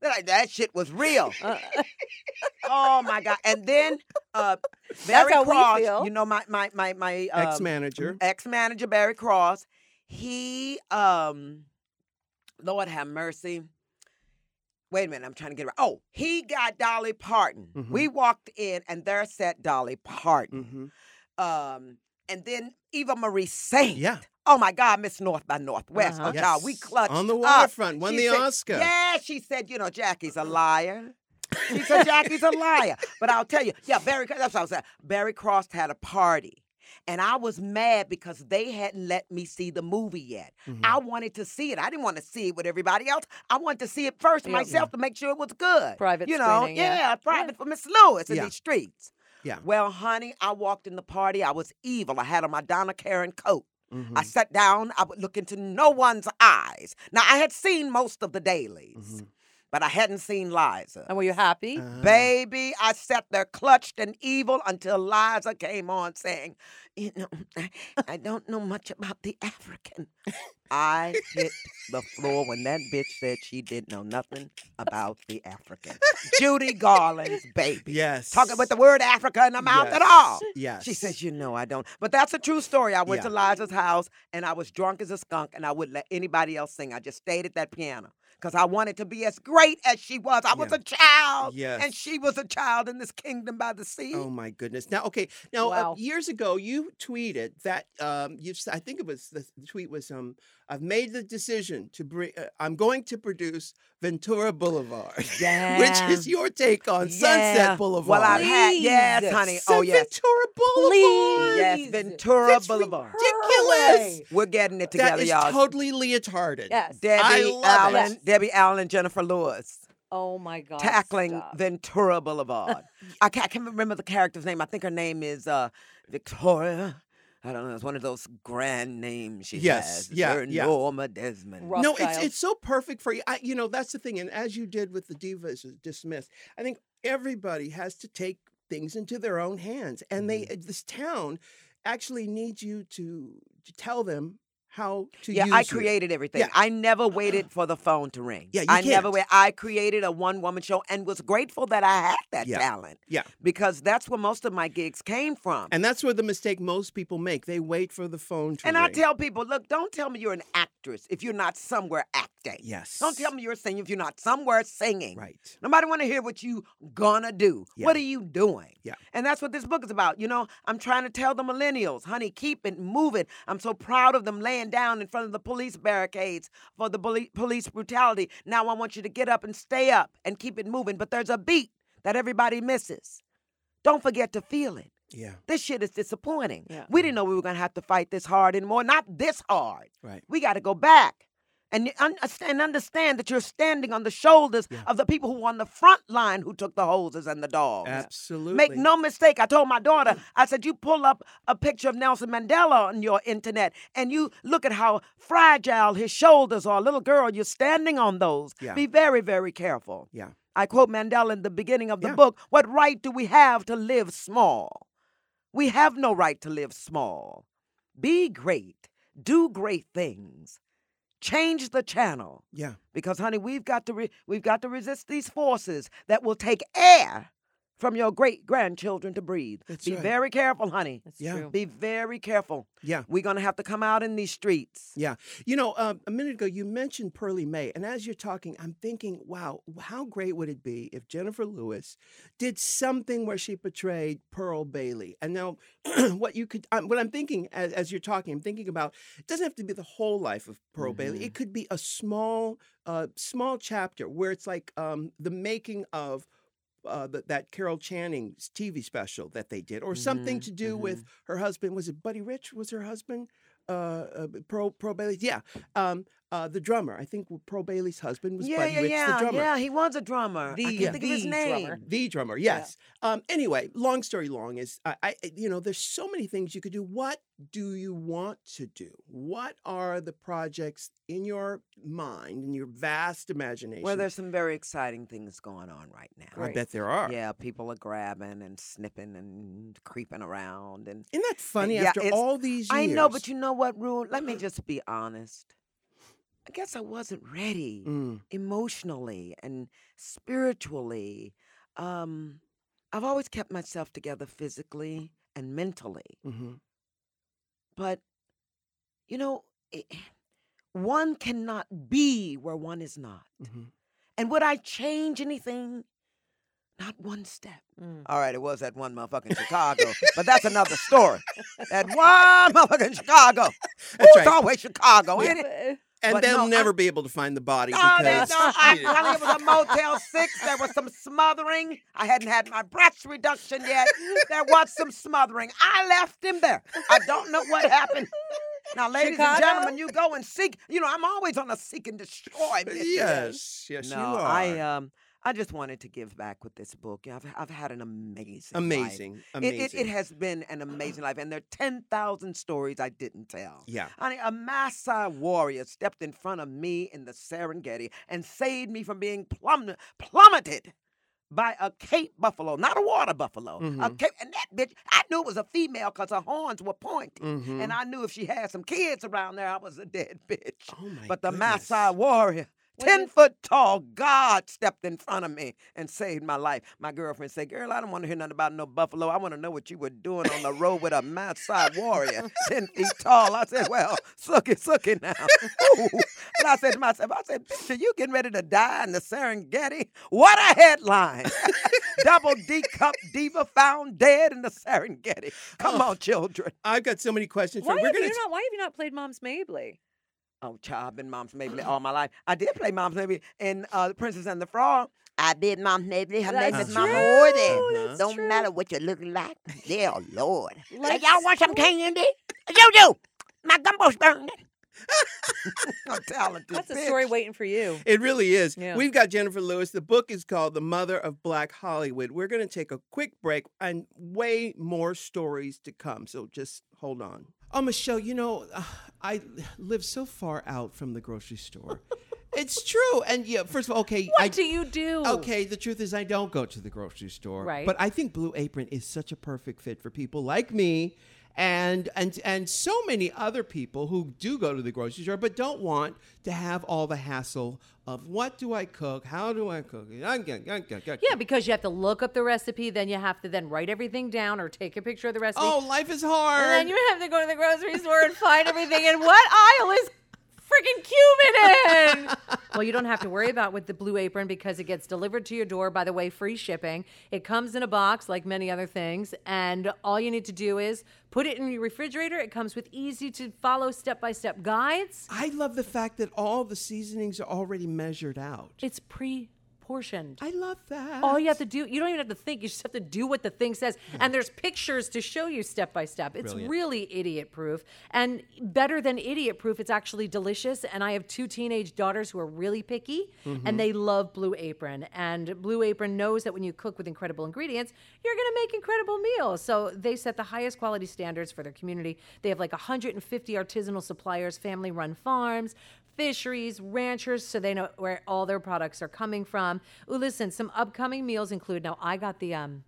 They're like, that shit was real. Uh, oh my God. And then uh That's Barry how we Cross, you know, my my my my um, ex-manager. ex-manager Barry Cross, he um Lord have mercy. Wait a minute, I'm trying to get it right. Oh, he got Dolly Parton. Mhm. We walked in and there sat Dolly Parton. hmm Um and then Eva Marie Saint. Yeah. Oh my God, Miss North by Northwest. Uh-huh. Oh, child, we clutched On the up. waterfront, won She the said- Oscar. Yeah, she said, you know, Jackie's a liar. She said Jackie's a liar. But I'll tell you, yeah, Barry. That's what I was saying. Barry Cross had a party. And I was mad because they hadn't let me see the movie yet. Mhm. I wanted to see it. I didn't want to see it with everybody else. I wanted to see it first Yeah. myself to make sure it was good. Private you know, screening, yeah. private for Miss Lewis in Yeah. these streets. Yeah. Well, honey, I walked in the party. I was evil. I had on my Donna Karan coat. Mhm. I sat down. I would look into no one's eyes. Now, I had seen most of the dailies, Mhm. But I hadn't seen Liza. And were you happy? Uh, Baby, I sat there clutched and evil until Liza came on saying, You know, I, don't know much about the African. I hit the floor when that bitch said she didn't know nothing about the African. Judy Garland's baby. yes. Talking with the word Africa in her mouth at all. Yes. She says, You know, I don't. But that's a true story. I went Yeah. to Liza's house and I was drunk as a skunk and I wouldn't let anybody else sing. I just stayed at that piano because I wanted to be as great as she was. I was Yeah. a child. Yes. And she was a child in this kingdom by the sea. Oh my goodness! Now, okay, now uh, years ago, you tweeted that um, you. s- I think it was the the tweet was um, I've made the decision to bring. Uh, I'm going to produce Ventura Boulevard, Yeah. which is your take on Yeah. Sunset Boulevard. Well, I've had, yes, honey. Oh, yes. Ventura Boulevard. Yes, Ventura That's Boulevard. ridiculous. We're getting it together, is y'all. totally leotarded. Yes. Debbie I love it. Allen, Yes. Debbie Allen, Jenifer Lewis. Oh my God. tackling stop. Ventura Boulevard. I, can't, I can't remember the character's name. I think her name is uh, Victoria. I don't know. It's one of those grand names she Yes, has. yeah, Her yeah. Norma Desmond. Rough no, it's it's so perfect for you. I, you know, that's the thing. And as you did with the divas dismissed, I think everybody has to take things into their own hands, and they Mm-hmm. this town actually needs you to, to tell them how to Yeah, I created everything. Yeah. I never waited uh-huh. for the phone to ring. Yeah, you I never can't. wait. I created a one woman show and was grateful that I had that Yeah. talent. Yeah. Because that's where most of my gigs came from. And that's where the mistake most people make. They wait for the phone to And ring. I tell people, look, don't tell me you're an actress if you're not somewhere acting. yes. Don't tell me you're a singer if you're not somewhere singing. Right. Nobody want to hear what you gonna do. What are you doing? Yeah. And that's what this book is about. You know, I'm trying to tell the millennials, honey, keep it moving. I'm so proud of them laying down in front of the police barricades for the police brutality. Now I want you to get up and stay up and keep it moving. But there's a beat that everybody misses. Don't forget to feel it. Yeah. This shit is disappointing. Yeah. We didn't know we were gonna have to fight this hard anymore. Not this hard. Right. We got to go back and and understand that you're standing on the shoulders Yeah. of the people who were on the front line who took the hoses and the dogs. Absolutely. Make no mistake. I told my daughter, I said, you pull up a picture of Nelson Mandela on your internet and you look at how fragile his shoulders are. Little girl, you're standing on those. Yeah. Be very, very careful. Yeah. I quote Mandela in the beginning of the Yeah. book What right do we have to live small? We have no right to live small. Be great. Do great things. Change the channel Yeah. because honey we've got to re- we've got to resist these forces that will take air from your great grandchildren to breathe That's be right. very careful honey That's Yeah. true. be very careful Yeah. we're going to have to come out in these streets Yeah. You know, um, a minute ago you mentioned Pearlie Mae, and as you're talking, I'm thinking, wow, how great would it be if Jenifer Lewis did something where she portrayed Pearl Bailey? And now, what you could, um, what I'm thinking as, as you're talking, I'm thinking about it doesn't have to be the whole life of Pearl Bailey. Mhm. It could be a small, uh, small chapter where it's like um, the making of. Uh, th- that Carol Channing's TV special that they did, or something Mhm, to do with mhm. her husband. Was it Buddy Rich? Was her husband? uh, uh, Pearl Bailey. Yeah, um, uh, the drummer. I think Pearl Bailey's husband was yeah Buddy yeah Rich, the drummer. yeah he was a drummer The- i can't think of his name drummer. The drummer, yes. Um, anyway, long story long is, I, I, you know, there's so many things you could do. What do you want to do? What are the projects in your mind, in your vast imagination? well there's some very exciting things going on right now I bet there are. yeah people are grabbing and snipping and creeping around and Isn't that funny? Yeah, after all these years, I know, but you know what, Ru? Let me just be honest. I guess I wasn't ready Mm, emotionally and spiritually. Um, I've always kept myself together physically and mentally, mhm. but you know, it, one cannot be where one is not. Mhm. And would I change anything? Not one step. Mm. All right, it was that one motherfucker in Chicago, but that's another story. That one motherfucker in Chicago. That's Ooh, It's always Chicago, Yeah. ain't it? And But they'll no, never I- be able to find the body No, they because don't. I, I think it was a Motel 6. There was some smothering. I hadn't had my breast reduction yet. There was some smothering. I left him there. I don't know what happened. Now, ladies and gentlemen, you go and seek. You know, I'm always on a seek and destroy mission. yes, yes, no, you are. I um, I just wanted to give back with this book. I've I've had an amazing, life. amazing, It, amazing. it, it has been an amazing life, and there are ten thousand stories I didn't tell. yeah. Honey, a Maasai warrior stepped in front of me in the Serengeti and saved me from being plum- plummeted by a Cape buffalo, not a water buffalo. A Mhm. Cape, and that bitch, I knew it was a female because her horns were pointy. Mhm. And I knew if she had some kids around there, I was a dead bitch. oh my but the goodness. Maasai warrior, Was 10 it- foot tall God stepped in front of me and saved my life. My girlfriend said, Girl, I don't want to hear nothing about no buffalo. I want to know what you were doing on the road with a Maasai warrior, 10 feet tall. I said, Well, suck it, suck it now. Ooh. And I said to myself, I said, Bitch, are you getting ready to die in the Serengeti? What a headline! Double D cup diva found dead in the Serengeti. Come Oh. on, children. I've got so many questions. Why for have, we're you not, why have you not played Moms Mabley? Oh, child, I've been Moms Mabley all my life. I did play Moms Mabley in uh, The Princess and the Frog. I did Moms Mabley. Her name is Mama true, Woody. that's Don't true. matter what you look like. Dear Lord. Hey, y'all want some candy? You do. My gumbo's burning. I'm talented. That's a story waiting for you. It really is. Yeah. We've got Jenifer Lewis. The book is called The Mother of Black Hollywood. We're going to take a quick break and way more stories to come. So just hold on. Oh, Michelle, you know, uh, I live so far out from the grocery store. it's true. And yeah, first of all, okay. What I, do you do? Okay, the truth is I don't go to the grocery store. Right. But I think Blue Apron is such a perfect fit for people like me and and and so many other people who do go to the grocery store but don't want to have all the hassle of what do I cook? How do I cook? it? Yeah, because you have to look up the recipe, then you have to then write everything down or take a picture of the recipe. Oh, life is hard. and then you have to go to the grocery store and find everything. And what aisle is freaking cumin in? well, you don't have to worry about with the Blue Apron because it gets delivered to your door. By the way, free shipping. It comes in a box like many other things, and all you need to do is put it in your refrigerator. It comes with easy to follow step by step guides. I love the fact that all the seasonings are already measured out. It's pre portioned. I love that. All you have to do, you don't even have to think. You just have to do what the thing says. And there's pictures to show you step by step. It's Brilliant. really idiot proof. And better than idiot proof, it's actually delicious. And I have two teenage daughters who are really picky mm-hmm. and they love Blue Apron. And Blue Apron knows that when you cook with incredible ingredients, you're going to make incredible meals. So they set the highest quality standards for their community. They have like 150 artisanal suppliers, family run farms, fisheries, ranchers, so they know where all their products are coming from. Ooh, listen, some upcoming meals include now I got the um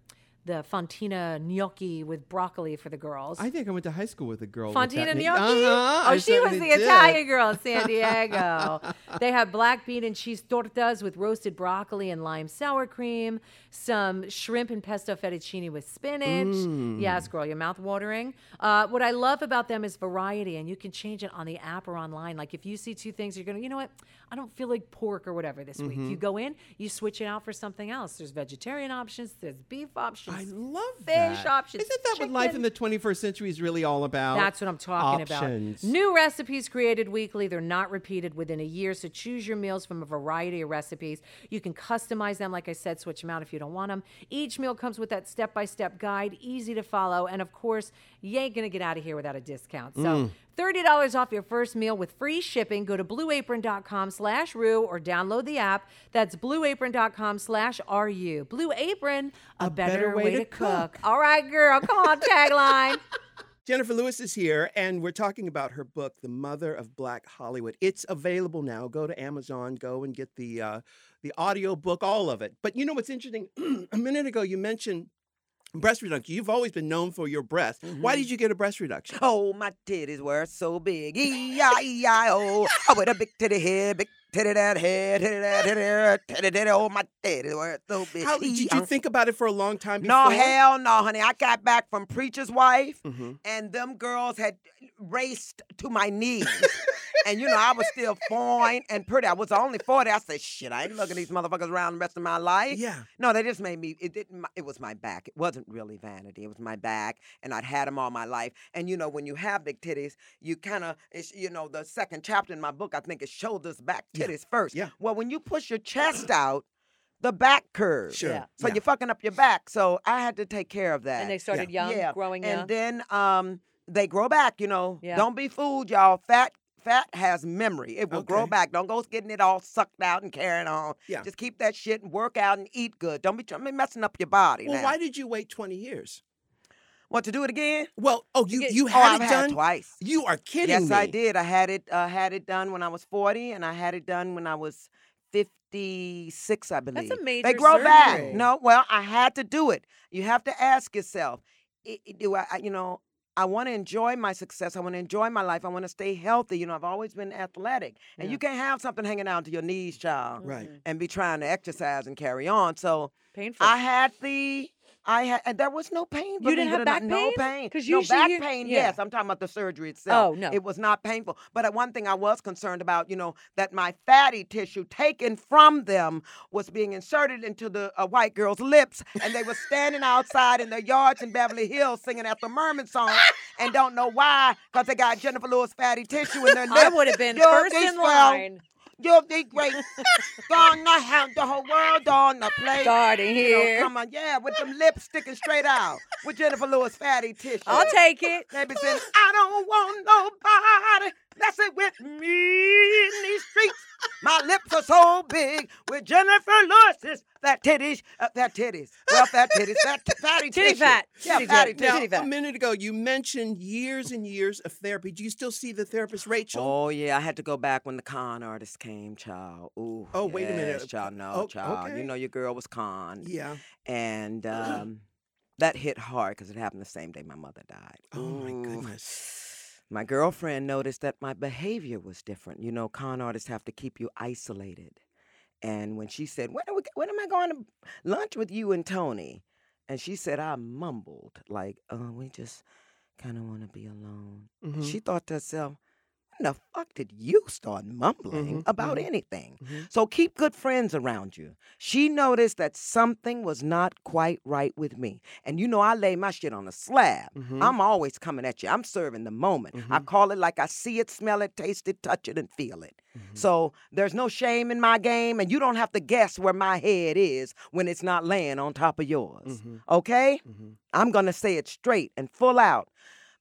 the Fontina gnocchi with broccoli for the girls. I think I went to high school with a girl. Fontina gnocchi? Uh-huh, oh, I she was the did. Italian girl in San Diego. they have black bean and cheese tortas with roasted broccoli and lime sour cream, some shrimp and pesto fettuccine with spinach. Mm. Yes, girl, your mouth watering. Uh, what I love about them is variety, and you can change it on the app or online. Like if you see two things, you're gonna, you know what? I don't feel like pork or whatever this week. Mm-hmm. You go in, you switch it out for something else. There's vegetarian options, there's beef options. I love Fish that. options, Isn't that what life in the 21st century is really all about? That's what I'm talking Options. about. New recipes created weekly. They're not repeated within a year. So choose your meals from a variety of recipes. You can customize them, like I said, switch them out if you don't want them. Each meal comes with that step by step guide, easy to follow. And of course, you ain't going to get out of here without a discount. So mm. $30 off your first meal with free shipping. Go to blueapron.com slash ru or download the app. That's blueapron.com slash RU. Blue Apron, a, better, way, to cook. All right, girl. Come on, tagline. Jenifer Lewis is here, and we're talking about her book, The Mother of Black Hollywood. It's available now. Go to Amazon, go and get the uh, the audio book, all of it. But you know what's interesting? a minute ago, you mentioned breast reduction. You've always been known for your breasts. Why did you get a breast reduction? Oh, my titties were so big. E-I-E-I-O. Oh, with a big titty head, big titty that head, titty that titty, titty titty. Oh, my titties were so big. How did you think about it for a long time before? No, hell no, honey. I got back from Preacher's Wife, Mhm. and them girls had raced to my knees. And you know, I was still fine and pretty. I was only 40. I said, shit, I ain't looking these motherfuckers around the rest of my life. Yeah. No, they just made me. It didn't. It was my back. It wasn't really vanity. It was my back, and I'd had them all my life. And you know, when you have big titties, you kind of, you know, the second chapter in my book, I think, is shoulders, back, Yeah. titties first. Yeah. Well, when you push your chest out, the back curves. Sure. Yeah. So Yeah. you're fucking up your back. So I had to take care of that. And they started young, yeah. growing and young. then um, they grow back. You know, Yeah. don't be fooled, y'all. Fat. Fat has memory. It will grow back. Don't go getting it all sucked out and carrying on. Yeah. Just keep that shit and work out and eat good. Don't be, tr- be messing up your body. Well, now. why did you wait 20 years? Want to do it again? Well, oh, you you oh, had I've it had done twice. You are kidding Yes, me. I did. I had it. Uh, had it done when I was forty, and I had it done when I was fifty-six, I believe. That's a major They grow back. No, well, I had to do it. You have to ask yourself, do? I- You know, I want to enjoy my success. I want to enjoy my life. I want to stay healthy. You know, I've always been athletic, and Yeah. you can't have something hanging out to your knees, child, Right. and be trying to exercise and carry on. So Painful. I had the. I had, and there was no pain. You didn't have back not. No pain? pain. 'Cause no back you- pain. yeah. Yes, I'm talking about the surgery itself. Oh, no. it was not painful. But uh, one thing I was concerned about, you know, that my fatty tissue taken from them was being inserted into the uh, white girl's lips, and they were standing outside in their yards in Beverly Hills singing at the Merman song, and don't know why, because they got Jenifer Lewis fatty tissue in their lips. I would have been You're first in line. You'll be great. Gonna have the whole world on the plate. Starting You know, here. come on, yeah, with them lips sticking straight out, with Jenifer Lewis fatty tissue. I'll take it. They be saying, I don't want nobody messing with me in these streets. My lips are so big with Jenifer Lewis's fat titties, uh, fat titties, well, fat titties, fat fatty Titty tissue. fat. yeah, Titty fatty fat. Now. Titty a minute ago, you mentioned years and years of therapy. Do you still see the therapist, Rachel? Oh yeah, I had to go back when the con artist came, child. Ooh. Oh, wait a minute. yes, child. No, Oh, child. okay. You know your girl was con, Yeah. and um, that hit hard because it happened the same day my mother died. Oh, my goodness. My girlfriend noticed that my behavior was different. You know, con artists have to keep you isolated. And when she said, "When are we, when am I going to lunch with you and Tony?" and she said, I mumbled like, "Oh, we just kind of want to be alone." Mhm. She thought to herself, "When the fuck did you start mumbling Mhm, about mhm. anything?" Mhm. So keep good friends around you. She noticed that something was not quite right with me. And you know, I lay my shit on a slab. Mhm. I'm always coming at you. I'm serving the moment. I Mhm. call it like I see it, smell it, taste it, touch it, and feel it. Mhm. So there's no shame in my game, and you don't have to guess where my head is when it's not laying on top of yours. Okay? I'm going to say it straight and full out.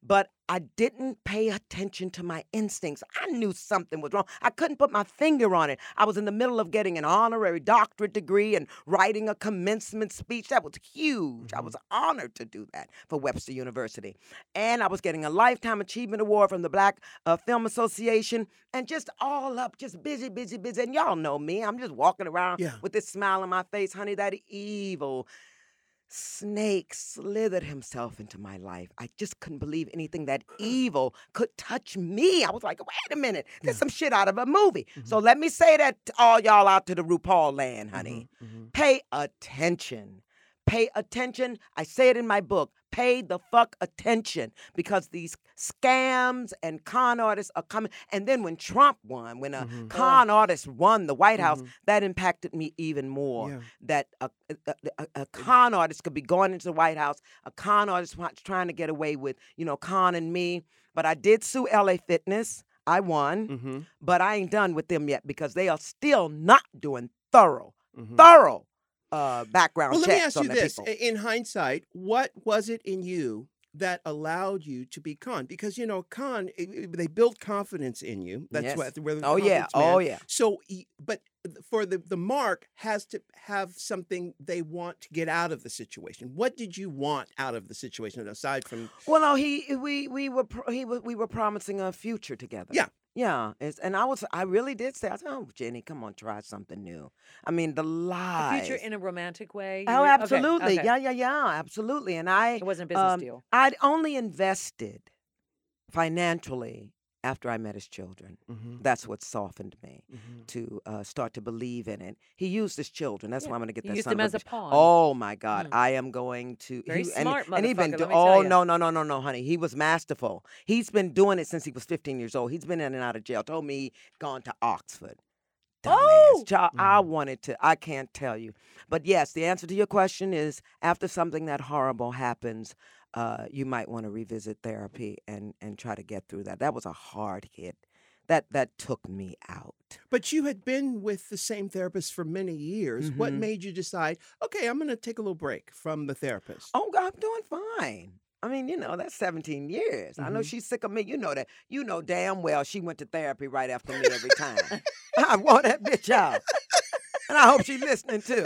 But I didn't pay attention to my instincts. I knew something was wrong. I couldn't put my finger on it. I was in the middle of getting an honorary doctorate degree and writing a commencement speech. That was huge. I was honored to do that for Webster University. And I was getting a Lifetime Achievement Award from the Black uh, Film Association. And just all up, just busy, busy, busy. And y'all know me. I'm just walking around Yeah. with this smile on my face. Honey, that evil snake slithered himself into my life. I just couldn't believe anything that evil could touch me. I was like, wait a minute, there's some shit out of a movie. So let me say that to all y'all out to the RuPaul land, honey. Mhm. Pay attention. Pay attention. I say it in my book. Pay the fuck attention because these scams and con artists are coming. And then when Trump won, when a Mhm. con artist won the White House, Mhm. that impacted me even more Yeah. that a, a, a, a con artist could be going into the White House, a con artist trying to get away with, you know, conning me. But I did sue LA Fitness. I won, Mhm. but I ain't done with them yet because they are still not doing thorough, Mhm. thorough uh, background Well, let me ask on you this: people. In hindsight, what was it in you that allowed you to be con? Because you know, con they build confidence in you. That's Yes. what. Oh yeah, man- oh yeah. So, but for the the mark has to have something they want to get out of the situation. What did you want out of the situation aside from? Well, no, he we we were pro- he we were promising a future together. Yeah. Yeah, it's, and I was I really did say I said, "Oh, Jenny, come on, try something new." I mean, the A lies. future in a romantic way. Oh, mean? Okay, absolutely. okay. Yeah, yeah, yeah, absolutely. And I It wasn't a business um, deal. I'd only invested financially after I met his children. Mm-hmm. That's what softened me Mm-hmm. to uh, start to believe in it. He used his children. That's Yeah, why I'm going to get he that used son them as a pawn. Oh my God! Mm. I am going to. Very he, smart and, and he been motherfucker, do- let me tell Oh no no no no no, honey. He was masterful. He's been doing it since he was 15 years old. He's been in and out of jail. Told me he gone to Oxford. Dumbass. Oh! Child, I Mm. wanted to. I can't tell you. But yes, the answer to your question is after something that horrible happens, uh, you might want to revisit therapy and and try to get through that. That was a hard hit. That that took me out. But you had been with the same therapist for many years. What Mhm. made you decide, okay, I'm going to take a little break from the therapist? Oh, God, I'm doing fine. I mean, you know, that's 17 years. I know Mhm. she's sick of me. You know that. You know damn well she went to therapy right after me every time. I want that bitch out. And I hope she's listening too.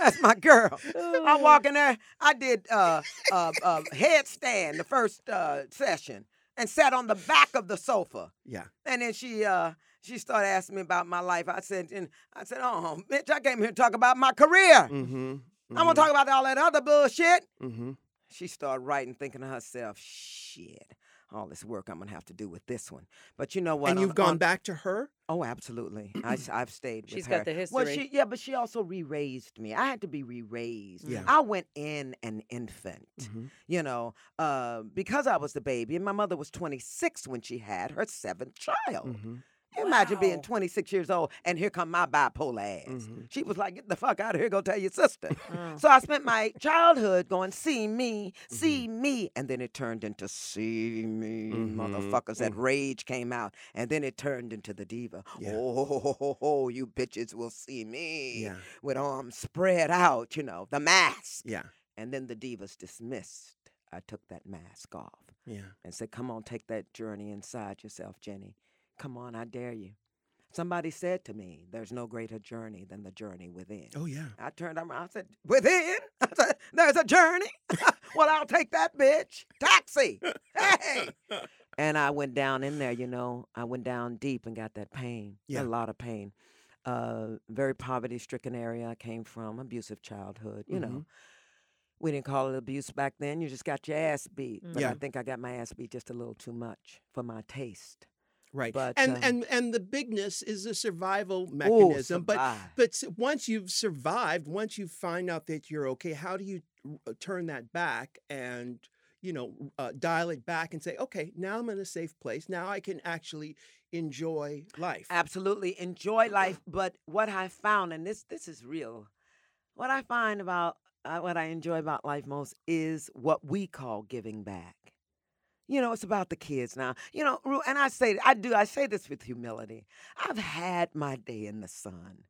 That's my girl. I walk in there. I did uh, uh, uh, headstand the first uh, session and sat on the back of the sofa. Yeah. And then she uh, she started asking me about my life. I said, and I said, oh, bitch, I came here to talk about my career. Mm-hmm. I'm gonna talk about all that other bullshit. Mm-hmm. She started writing, thinking to herself, shit, all this work I'm gonna have to do with this one. But you know what? And you've gone on- back to her? Oh, absolutely. I, have stayed with She's her. got the Well, history. she, yeah, but she also re-raised me. I had to be re-raised. Yeah. I went in an infant, Mm-hmm. you know, uh, because I was the baby, and my mother was 26 when she had her seventh child. Mm-hmm. You Imagine being 26 years old, and here come my bipolar ass. Mhm. She was like, "Get the fuck out of here! Go tell your sister." Oh. So I spent my childhood going, see me, Mm-hmm. see me. And then it turned into see me, Mhm, motherfuckers. That rage came out. And then it turned into the diva. Yeah. Oh, ho, ho, ho, ho, you bitches will see me Yeah. with arms spread out, you know, the mask. Yeah. And then the divas dismissed. I took that mask off Yeah. and said, come on, take that journey inside yourself, Jenny. Come on, I dare you. Somebody said to me, there's no greater journey than the journey within. Oh, yeah. I turned around. I said, "Within, I said, there's a journey. well, I'll take that bitch. Taxi. Hey." and I went down in there. You know, I went down deep and got that pain. Yeah. A lot of pain. Uh, very poverty-stricken area I came from. Abusive childhood. You know, Mhm. we didn't call it abuse back then. You just got your ass beat. But Yeah. I think I got my ass beat just a little too much for my taste. Right. But, and um, and and the bigness is a survival mechanism. but but once you've survived, once you find out that you're okay, how do you uh, turn that back and you know uh, dial it back and say, okay, now I'm in a safe place. Now I can actually enjoy life. absolutely enjoy life but what i found and this this is real what i find about uh, what i enjoy about life most is what we call giving back you know it's about the kids now you know Ru- and i say i do i say this with humility i've had my day in the sun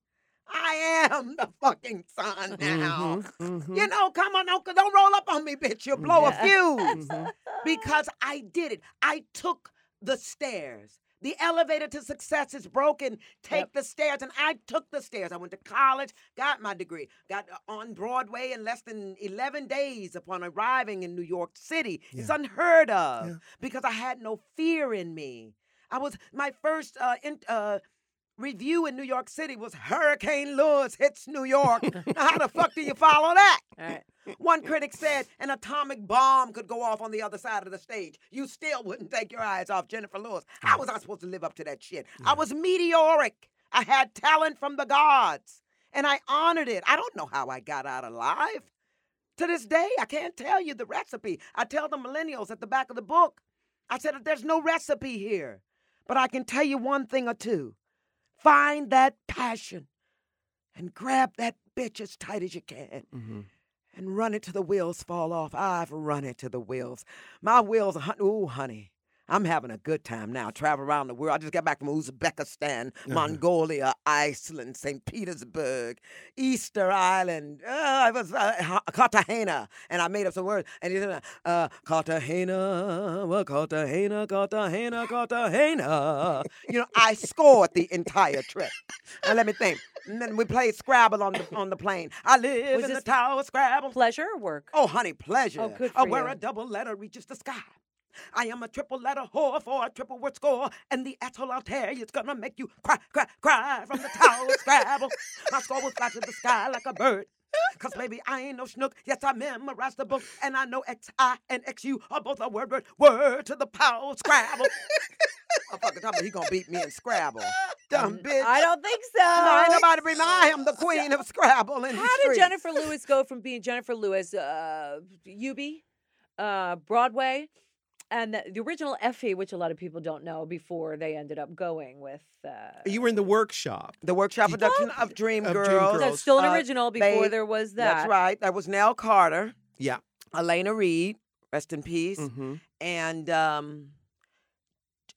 i am the fucking sun now Mhm, mhm. you know come on don't, don't roll up on me bitch you'll blow Yeah. a fuse Mhm. because I did it. I took the stairs. The elevator to success is broken. Take Yep. the stairs. And I took the stairs. I went to college, got my degree, got uh, on Broadway in less than 11 days upon arriving in New York City. It's unheard of Yeah. because I had no fear in me. I was, my first uh, in, uh, review in New York City was Hurricane Lewis hits New York. now, how the fuck do you follow that? All right. One critic said an atomic bomb could go off on the other side of the stage. You still wouldn't take your eyes off Jenifer Lewis. How was I supposed to live up to that shit? I mm. was meteoric. I had talent from the gods, and I honored it. I don't know how I got out alive. To this day, I can't tell you the recipe. I tell the millennials at the back of the book, I said, there's no recipe here, but I can tell you one thing or two. Find that passion and grab that bitch as tight as you can Mhm. and run it till the wheels fall off. I've run it till the wheels. My wheels are, ooh, honey. I'm having a good time now. Travel around the world. I just got back from Uzbekistan, Mongolia, Iceland, St. Petersburg, Easter Island. Uh, I was uh, Cartagena, and I made up some words. And you said, uh, Cartagena, well, Cartagena, Cartagena, Cartagena. You know, I scored the entire trip. And let me think. And then we played Scrabble on the on the plane. I live Was in the tower Scrabble. Pleasure or work? Oh, honey, pleasure. Oh, good for where you. a double letter reaches the sky. I am a triple letter whore for a triple word score, and the asshole I'll tell you is gonna make you cry, cry, cry from the tower Scrabble. My score will fly to the sky like a bird. Cause baby, I ain't no schnook. Yes, I memorized the book, and I know X I and X U are both a word, word, word to the power of Scrabble. Motherfucker, talking about he gonna beat me in Scrabble. Dumb bitch. I don't think so. no, ain't nobody bring I am the queen of Scrabble in the How did streets. Jenifer Lewis go from being Jenifer Lewis, uh, UB, uh, Broadway, and the, the original Effie, which a lot of people don't know before they ended up going with. Uh, You were in the workshop. The workshop production of Dream Of Dream Girls. Girls. that's still an Uh, original before they- there was that. That's right. That was Nell Carter, Yeah. Alaina Reed, rest in peace, hmm and um,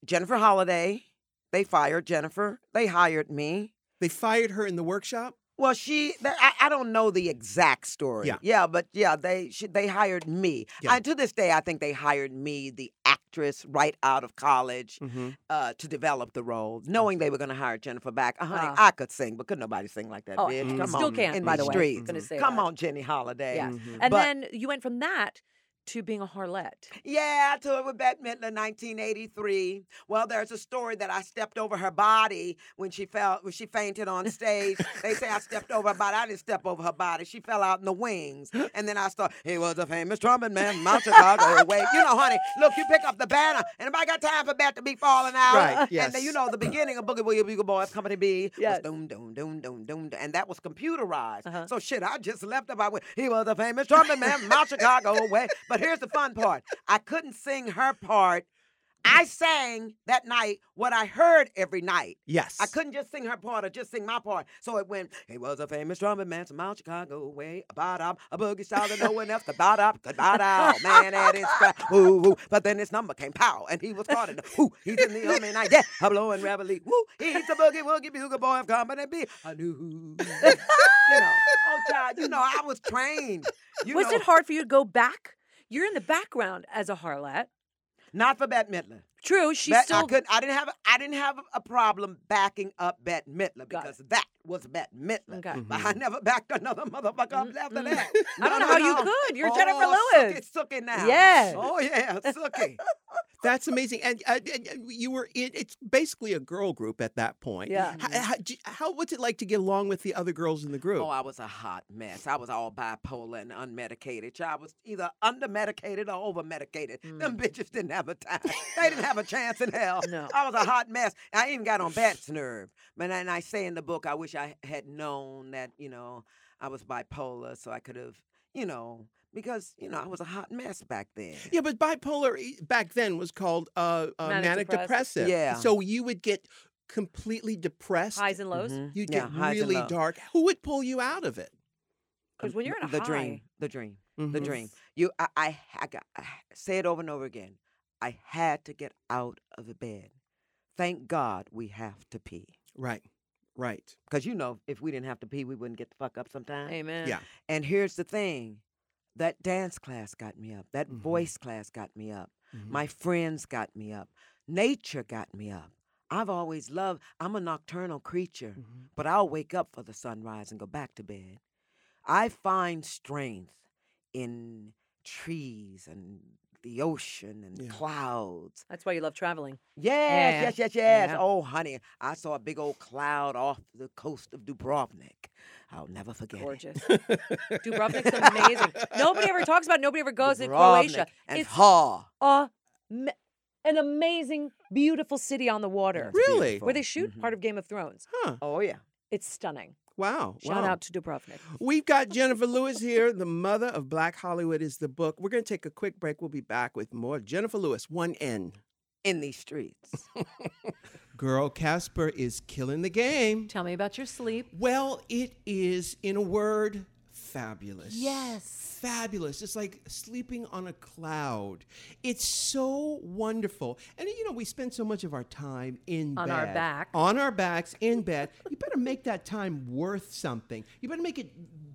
Jennifer Holliday. They fired Jennifer. They hired me. They fired her in the workshop. Well, she, th- I, I don't know the exact story. Yeah. yeah, but yeah, they she, they hired me. Yeah. And to this day, I think they hired me, the actress, right out of college, Mm-hmm. uh, to develop the role, knowing they were going to hire Jennifer back. Uh, honey, Ah. I could sing, but could nobody sing like that, Oh, bitch? mm, Come still on, can't, in by the the way. streets. Gonna Come that. on, Jenny Holliday. Yeah. Mhm. And But- then you went from that to being a harlot. Yeah, I toured with Bette Midler 1983. Well, there's a story that I stepped over her body when she fell when she fainted on stage. they say I stepped over her body. I didn't step over her body. She fell out in the wings. And then I started, he was a famous trumpet man from Mount Chicago. Wait, you know, honey, look, you pick up the banner. And if I got time for Bette to be falling out. Right, yes. And then, you know, the beginning of Boogie Woogie Bugle Boys Company B Yes. was doom, doom, doom, doom, doom, doom. And that was computerized. Uh-huh. So shit, I just left up. I went, he was a famous trumpet man from Mount Chicago. Way. But here's the fun part. I couldn't sing her part. I sang that night what I heard every night. Yes. I couldn't just sing her part or just sing my part. So it went, he was a famous trumpet man from Mount Chicago way, about up, a boogie style that no one else could bout up, could bout out. Man at his crack, woo, woo. But then his number came, pow, and he was caught in the, whoo, he's in the army night, yeah, a blowing reveille, woo, he's the boogie woogie bugle boy of company B. I knew. you know, oh, child, you know, I was trained. You was know, it hard for you to go back? You're in the background as a harlot. Not for Bette Midler. True, she's Bet- still. I couldn't. I didn't have. I didn't have a problem backing up Bette Midler Got because that was Bette Midler. Okay. But I mm-hmm. never backed another motherfucker up after that. I don't No, know how no, you could. You're oh, Jenifer Lewis. Sookie, sookie now. Yes. Oh yeah, sookie. That's amazing. And, uh, and- and you were in. It's basically a girl group at that point. Yeah. Mm-hmm. How, how, how what's it like to get along with the other girls in the group? Oh, I was a hot mess. I was all bipolar and unmedicated. I was either undermedicated or over medicated. Them mm. bitches didn't have a time. They didn't have a chance in hell. No. I was a hot mess. I even got on Bette's nerve. But and I say in the book, I wish I had known that, you know, I was bipolar so I could have, you know, because, you know, I was a hot mess back then. Yeah, but bipolar e- back then was called uh, uh, manic, Manic depressive. depressive. Yeah. So you would get completely depressed. highs and lows. Mhm. You'd Yeah, get really dark. Who would pull you out of it? Because when you're in a the high, dream, the dream, the Mhm. dream. You, I, I, I, I say it over and over again. I had to get out of the bed. Thank God we have to pee. Right. Right. Because you know, if we didn't have to pee, we wouldn't get the fuck up sometime. Amen. Yeah. And here's the thing that dance class got me up, that Mhm. voice class got me up, Mhm. my friends got me up, nature got me up. I've always loved, I'm a nocturnal creature, Mhm. but I'll wake up for the sunrise and go back to bed. I find strength in trees and the ocean and Yeah. clouds. That's why you love traveling. Yes, Yeah. yes, yes, yes. Yeah. Oh, honey, I saw a big old cloud off the coast of Dubrovnik. I'll never forget it. Gorgeous. Dubrovnik's amazing. Nobody ever talks about. it, Nobody ever goes to Dubrovnik Croatia. and it's Ha. a, an amazing, beautiful city on the water. Really? beautiful. Where they shoot Mhm. part of Game of Thrones. Huh. Oh yeah. It's stunning. Wow. Shout wow. out to Dubrovnik. We've got Jenifer Lewis here. The mother of Black Hollywood is the book. We're going to take a quick break. We'll be back with more Jenifer Lewis, one N. In these streets. Girl, Casper is killing the game. Tell me about your sleep. Well, it is, in a word, fabulous. Yes. Fabulous. It's like sleeping on a cloud. It's so wonderful. And you know, we spend so much of our time in On bed. our back. On our backs, in bed. You better make that time worth something. You better make it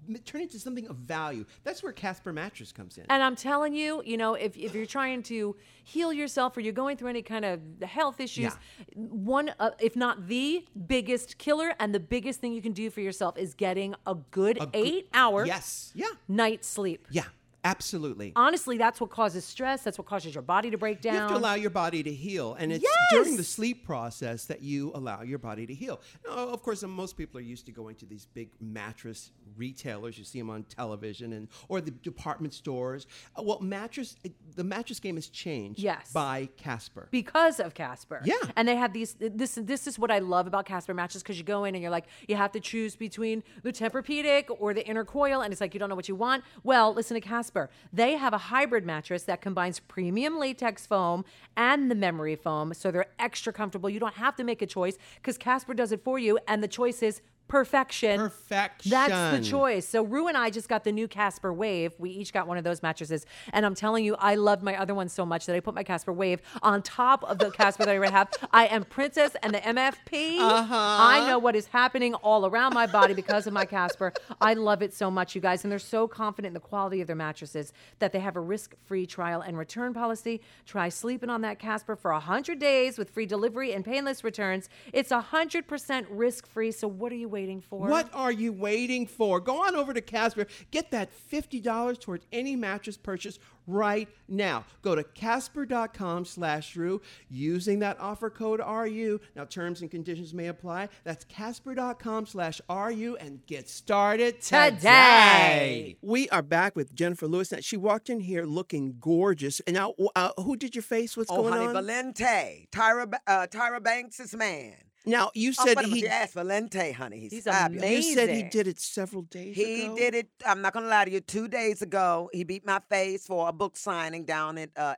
m- it into something of value. That's where Casper Mattress comes in. And I'm telling you, you know, if, if you're trying to heal yourself or you're going through any kind of health issues, one, uh, if not the biggest killer and the biggest thing you can do for yourself is getting a good A good- eight hour Yes. Yeah. night sleep. Yeah. Absolutely. Honestly, that's what causes stress. That's what causes your body to break down. You have to allow your body to heal, and it's during the sleep process that you allow your body to heal. Now, of course, most people are used to going to these big mattress retailers. You see them on television, and or the department stores. Uh, Well, mattress, the mattress game has changed. Yes. by Casper. because of Casper. Yeah. And they have these this this is what I love about Casper matches because you go in and you're like you have to choose between the Tempur-Pedic or the inner coil and it's like you don't know what you want. Well, listen to Casper. They have a hybrid mattress that combines premium latex foam and the memory foam so they're extra comfortable. You don't have to make a choice cuz Casper does it for you and the choice is perfection. Perfection. That's the choice. So Ru and I just got the new Casper Wave. We each got one of those mattresses, and I'm telling you, I loved my other one so much that I put my Casper Wave on top of the Casper that I already have. I am Princess and the MFP. Uh-huh. I know what is happening all around my body because of my Casper. I love it so much, you guys, and they're so confident in the quality of their mattresses that they have a risk-free trial and return policy. Try sleeping on that Casper for 100 days with free delivery and painless returns. It's 100% risk-free. So what are you waiting for? What are you waiting for? Go on over to Casper. Get that $50 towards any mattress purchase right now. Go to casper.com slash RU using that offer code RU. Now, terms and conditions may apply. That's casper.com slash RU and get started today. Today. We are back with Jenifer Lewis. Now, she walked in here looking gorgeous. And now, uh, who did your face? What's going on? Oh, going honey, on? Valente, Tyra, Ba- uh, Tyra Banks' man. Now, you said he, yes, Valente, honey. He's, He's fabulous. you said he did it several days He ago. did it. I'm not gonna lie to you. Two days ago, he beat my face for a book signing down at uh,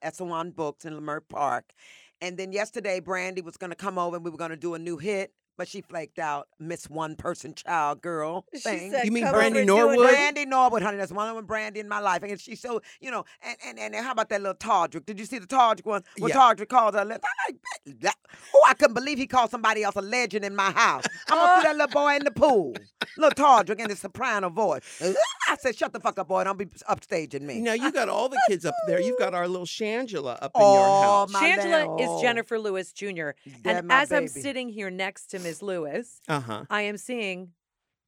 Books in Leimert Park, and then yesterday, Brandy was gonna come over and we were gonna do a new hit, but she flaked out. Miss One Person Child Girl thing. You mean Brandy over and do it." Norwood? Brandy Norwood, honey. That's one of them Brandy in my life. And she's so, you know, and, and, and how about that little Todrick? Did you see the Todrick one? When Yeah. Todrick called her? I'm like, oh, I couldn't believe he called somebody else a legend in my house. I'm gonna throw that little boy in the pool. Little Todrick in his soprano voice. I said, shut the fuck up, boy. Don't be upstaging me. Now you got all the kids up there. You've got our little Shangela up in Oh, your house. my Shangela little- is Jenifer Lewis Jr. That And my as I'm sitting here next to Miss Lewis, Uh huh. I am seeing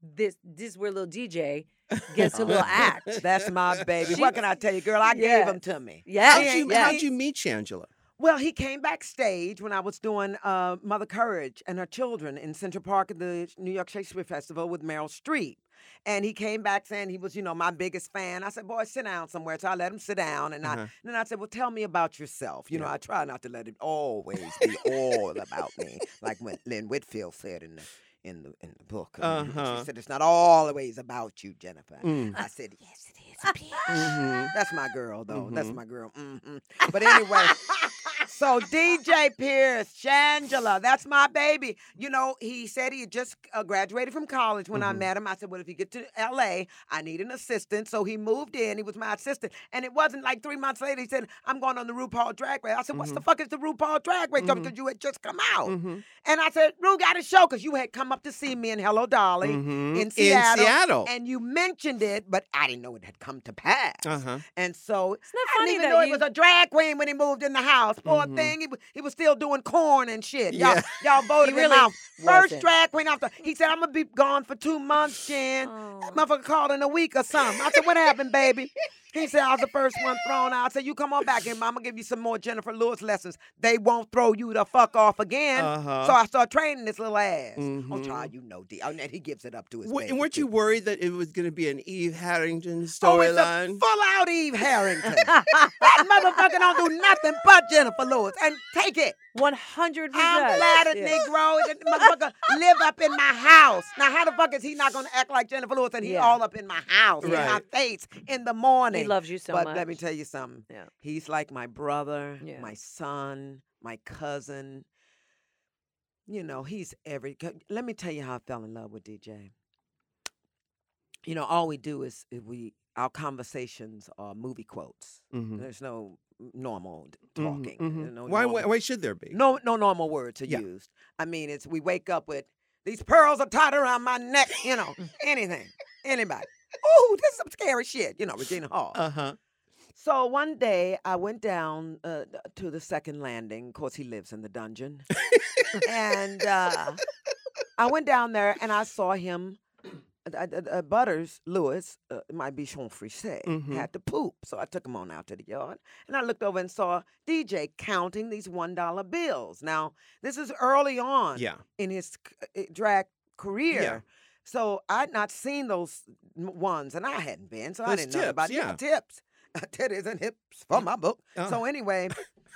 this this is where little DJ gets a little act. That's my baby. She- what can I tell you, girl? I Yeah. gave him to me. Yeah, How'd you, ain't- yeah. how'd you meet Shangela? Well, he came backstage when I was doing uh, Mother Courage and her children in Central Park at the New York Shakespeare Festival with Meryl Streep. And he came back saying he was, you know, my biggest fan. I said, boy, sit down somewhere. So I let him sit down. And Uh-huh. I, then I said, well, tell me about yourself. You know, I try not to let it always be all about me, like what Lynn Whitfield said in the in the in the book. Uh, Uh-huh. She said, it's not always about you, Jenifer. Mm. I said, yes, it is. a bit." Mhm. That's my girl, though. That's Mhm. my girl. hmm But anyway, so DJ Pierce, Shangela, that's my baby. You know, he said he had just uh, graduated from college when I Mhm. met him. I said, well, if you get to LA, I need an assistant. So he moved in. He was my assistant. And it wasn't like three months later, he said, I'm going on the RuPaul Drag Race. I said, what's the fuck is the RuPaul Drag Race? Because you had just come out. Mhm. And I said, Ru got a show because you had come up to see me in Hello Dolly Mhm. in Seattle. Seattle. And you mentioned it, but I didn't know it had come to pass. Uh-huh. And so it's not I funny didn't even know you- he was a drag queen when he moved in the house. Poor Mhm. thing. He, he was still doing corn and shit. Y'all, Yeah. y'all voted really him out. First wasn't. drag queen after. He said, I'm going to be gone for two months, Jen. That motherfucker called in a week or something. I said, what happened, baby? He said, I was the first one thrown out. I said, you come on back here, Mama. I'm going to give you some more Jenifer Lewis lessons. They won't throw you the fuck off again. Uh-huh. So I start training this little ass. Oh, Mhm. child, you know, D. And he gives it up to his W- baby, weren't you worried that it was going to be an Eve Harrington storyline? Oh, it's a storyline? full out Eve Harrington. that motherfucker don't do nothing but Jenifer Lewis. And take it. One hundred I'm percent. glad a Negro that motherfucker live up in my house. Now, how the fuck is he not gonna act like Jenifer Lewis and he Yeah. all up in my house, in my face, in the morning? He loves you so but much. let me tell you something. Yeah. He's like my brother, Yeah. my son, my cousin. You know, he's every. Let me tell you how I fell in love with DJ. You know, all we do is we our conversations are movie quotes. Mhm. There's no normal Mhm, talking. mhm. There's no why, why, normal- why should there be? no, no normal words are Yeah. used. I mean, it's we wake up with these pearls are tied around my neck. You know, anything, anybody. Ooh, this is some scary shit. You know, Regina Hall. Uh huh. so one day I went down uh, to the second landing. Of course, he lives in the dungeon, and uh, I went down there and I saw him uh, uh, uh, Butters Lewis, uh, it might be Sean Frisset, Mhm. had to poop. So I took him on out to the yard. And I looked over and saw DJ counting these $1 bills. Now, this is early on Yeah. in his uh, drag career. So I'd not seen those ones, and I hadn't been, so I didn't know tips, about yeah. tips, titties and hips for my book. Uh. So anyway,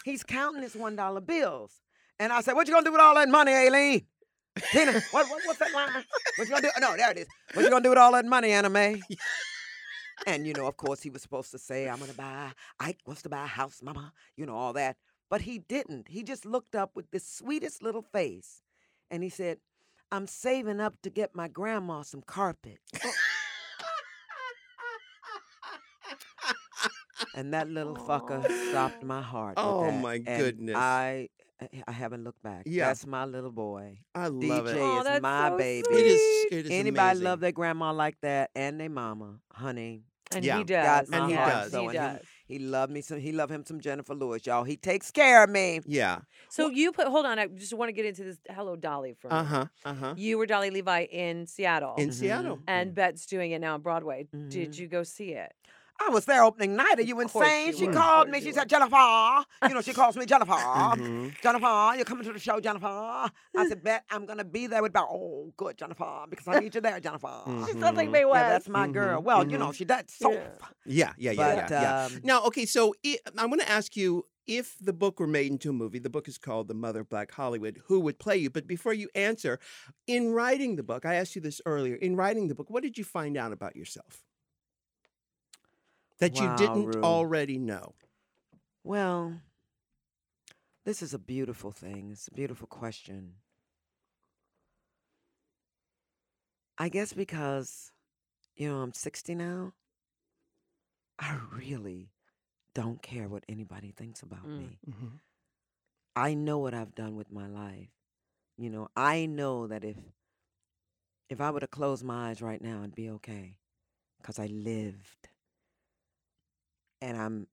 he's counting his one dollar bills, and I said, "What you gonna do with all that money, Aileen?" Tina, what, what what's that line? What you gonna do? No, there it is. What you gonna do with all that money, Anna Mae? And you know, of course, he was supposed to say, "I'm gonna buy." Ike wants to buy a house, Mama. You know all that, but he didn't. He just looked up with the sweetest little face, and he said, "I'm saving up to get my grandma some carpet." and that little fucker stopped my heart. with Oh, that, my and goodness. I eh, I haven't looked back. Yeah. that's my little boy. I love DJ it. Oh, is that's my so baby. It is. It is Anybody amazing. love their grandma like that and their mama, honey? And Yeah. he Got does. my And he heart. does. So, He and does. He loved me some. He loved him some Jenifer Lewis, y'all. He takes care of me. Yeah. So you put. Hold on. I just want to get into this. Hello, Dolly. From uh huh. Uh huh. You were Dolly Levi in Seattle, In Mhm. Seattle. and Bette's doing it now on Broadway. Did Mhm. you go see it? I was there opening night. Are you insane? you she were. Called me. She were. said, Jenifer. You know, she calls me Jenifer. Mhm. Jenifer, you're coming to the show, Jenifer. I said, Bette I'm gonna be there with about oh good, Jenifer, because I need you there, Jenifer. She's something Mhm. Yeah, that's my girl. Mhm. Well, you know, she does so. Yeah. Yeah. Yeah. Yeah. But yeah. yeah. um, Now, okay, so i I'm going to ask you if the book were made into a movie. The book is called The Mother of Black Hollywood. Who would play you? But before you answer, in writing the book, I asked you this earlier. In writing the book, what did you find out about yourself that you didn't Ru. already know? Well, this is a beautiful thing. It's a beautiful question. I guess because, you know, I'm 60 now, I really don't care what anybody thinks about Mm. me. Mm-hmm. I know what I've done with my life. You know, I know that if if I were to close my eyes right now, I'd be okay because I lived. And I'm,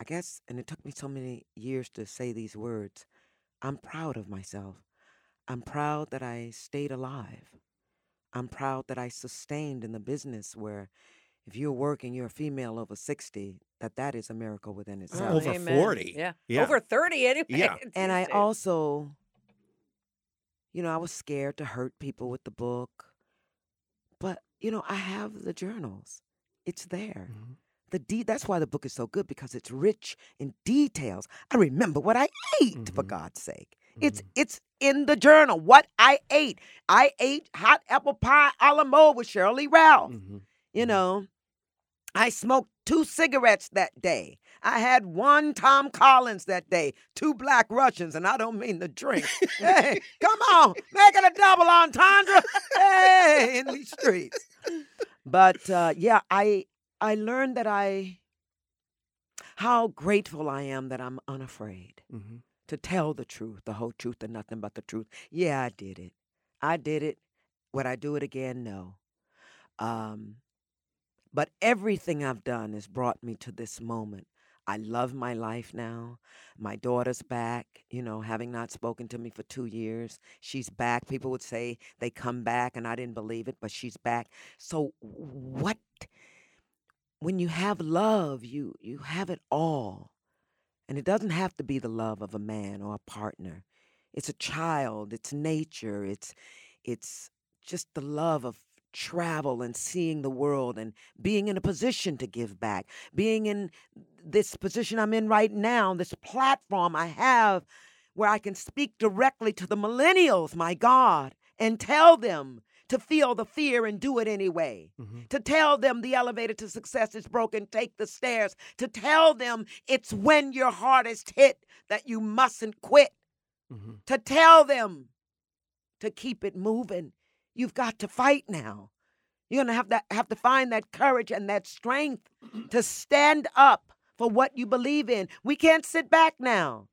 I guess, and it took me so many years to say these words. I'm proud of myself. I'm proud that I stayed alive. I'm proud that I sustained in the business where if you're working, you're a female over 60, that that is a miracle within itself. Over amen. 40. Yeah. Yeah. Over 30 anyway. Yeah. and I also, you know, I was scared to hurt people with the book, but you know, I have the journals. It's there. Mm-hmm. The de- that's why the book is so good because it's rich in details. I remember what I ate for Mhm. God's sake. It's Mm-hmm. it's in the journal what I ate. I ate hot apple pie a la mode with Sheryl Lee Ralph. Mhm. You Mhm. know, I smoked two cigarettes that day. I had one Tom Collins that day, two Black Russians, and I don't mean the drink. hey, come on, make it a double entendre. hey, in these streets. But uh, yeah, I I learned that I how grateful I am that I'm unafraid Mhm. to tell the truth, the whole truth, and nothing but the truth. Yeah, I did it. I did it. Would I do it again? No. Um, but everything I've done has brought me to this moment. I love my life now. My daughter's back, you know, having not spoken to me for two years. She's back. People would say they come back, and I didn't believe it, but she's back. So, what? When you have love, you you have it all. And it doesn't have to be the love of a man or a partner. It's a child, it's nature, it's it's just the love of travel and seeing the world and being in a position to give back. Being in this position I'm in right now, this platform I have where I can speak directly to the millennials, my God, and tell them to feel the fear and do it anyway Mhm. to tell them the elevator to success is broken, take the stairs, to tell them it's when your hardest hit that you mustn't quit, Mhm. to tell them to keep it moving. You've got to fight now. You're gonna have to have to find that courage and that strength to stand up for what you believe in. We can't sit back now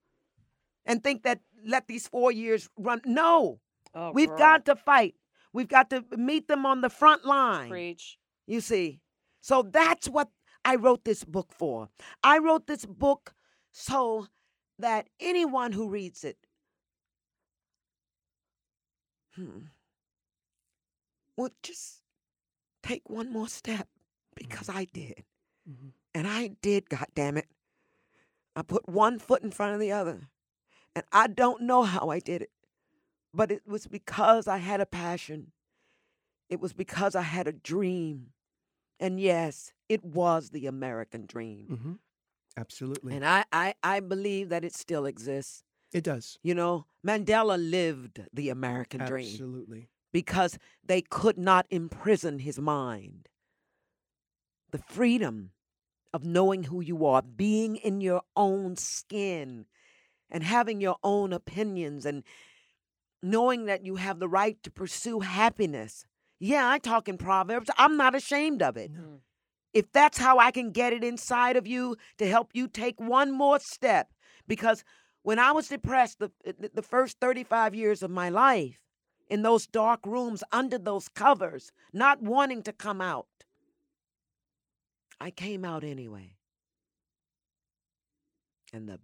and think that let these four years run. No, Oh, we've girl. got to fight. We've got to meet them on the front line. preach. You see? So that's what I wrote this book for. I wrote this book so that anyone who reads it hmm, would just take one more step because I did. Mhm. And I did, God damn it. I put one foot in front of the other. And I don't know how I did it, but it was because I had a passion. It was because I had a dream. And yes, it was the American dream. Mhm. Absolutely. And I, I, I believe that it still exists. it does. You know, Mandela lived the American dream Absolutely. because they could not imprison his mind. The freedom of knowing who you are, being in your own skin, and having your own opinions, and knowing that you have the right to pursue happiness. Yeah, I talk in Proverbs. I'm not ashamed of it. If that's how I can get it inside of you to help you take one more step, because when I was depressed the, eh, the the first 35 years of my life, in those dark rooms under those covers, not wanting to come out, I came out anyway. And the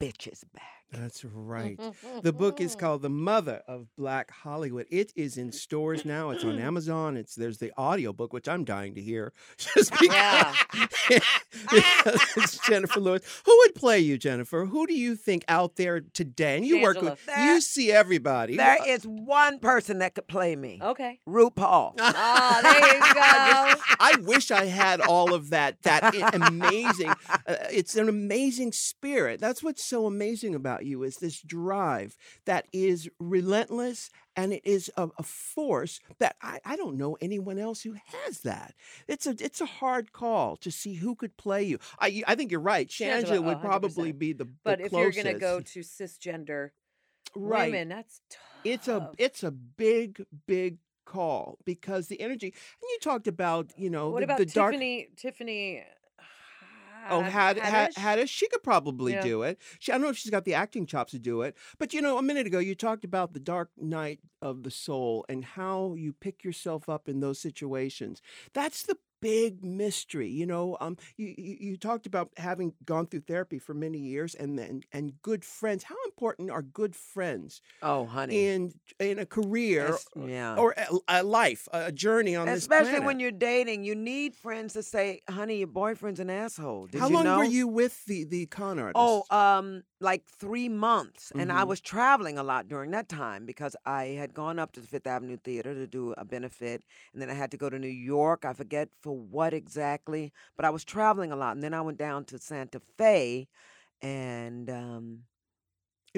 bitch is back. That's right. The book is called The Mother of Black Hollywood. It is in stores now. It's on Amazon. It's there's the audiobook, which I'm dying to hear. Just because, Yeah. because it's Jenifer Lewis. Who would play you, Jenifer? Who do you think out there today? And you work Angela. with you see everybody. There is one person that could play me. Okay. RuPaul. Oh, there you go. I wish I had all of that. That amazing. Uh, it's an amazing spirit. That's what's so amazing about you is this drive that is relentless and it is a, a force that I, I don't know anyone else who has that. It's a it's a hard call to see who could play you. I I think you're right. Shangela, Shangela oh, would oh, probably be the But the if you're gonna go to cisgender right. women, that's tough. it's a it's a big big call because the energy and you talked about you know what the, about the dark Tiffany? Oh, had had Haddish? Haddish, she could probably Yeah. do it. She, I don't know if she's got the acting chops to do it, but you know, a minute ago you talked about the dark night of the soul and how you pick yourself up in those situations. That's the big mystery. You know, um, you, you talked about having gone through therapy for many years and then and good friends. How important are good friends Oh, honey. in in a career yeah. or a, a life, a journey on this Especially when you're dating, you need friends to say, "Honey, your boyfriend's an asshole." Did How you long know? were you with the the con artist? Oh, um, like three months, and I Mhm. was traveling a lot during that time because I had gone up to the Fifth Avenue Theater to do a benefit, and then I had to go to New York. I forget for what exactly, but I was traveling a lot, and then I went down to Santa Fe, and um,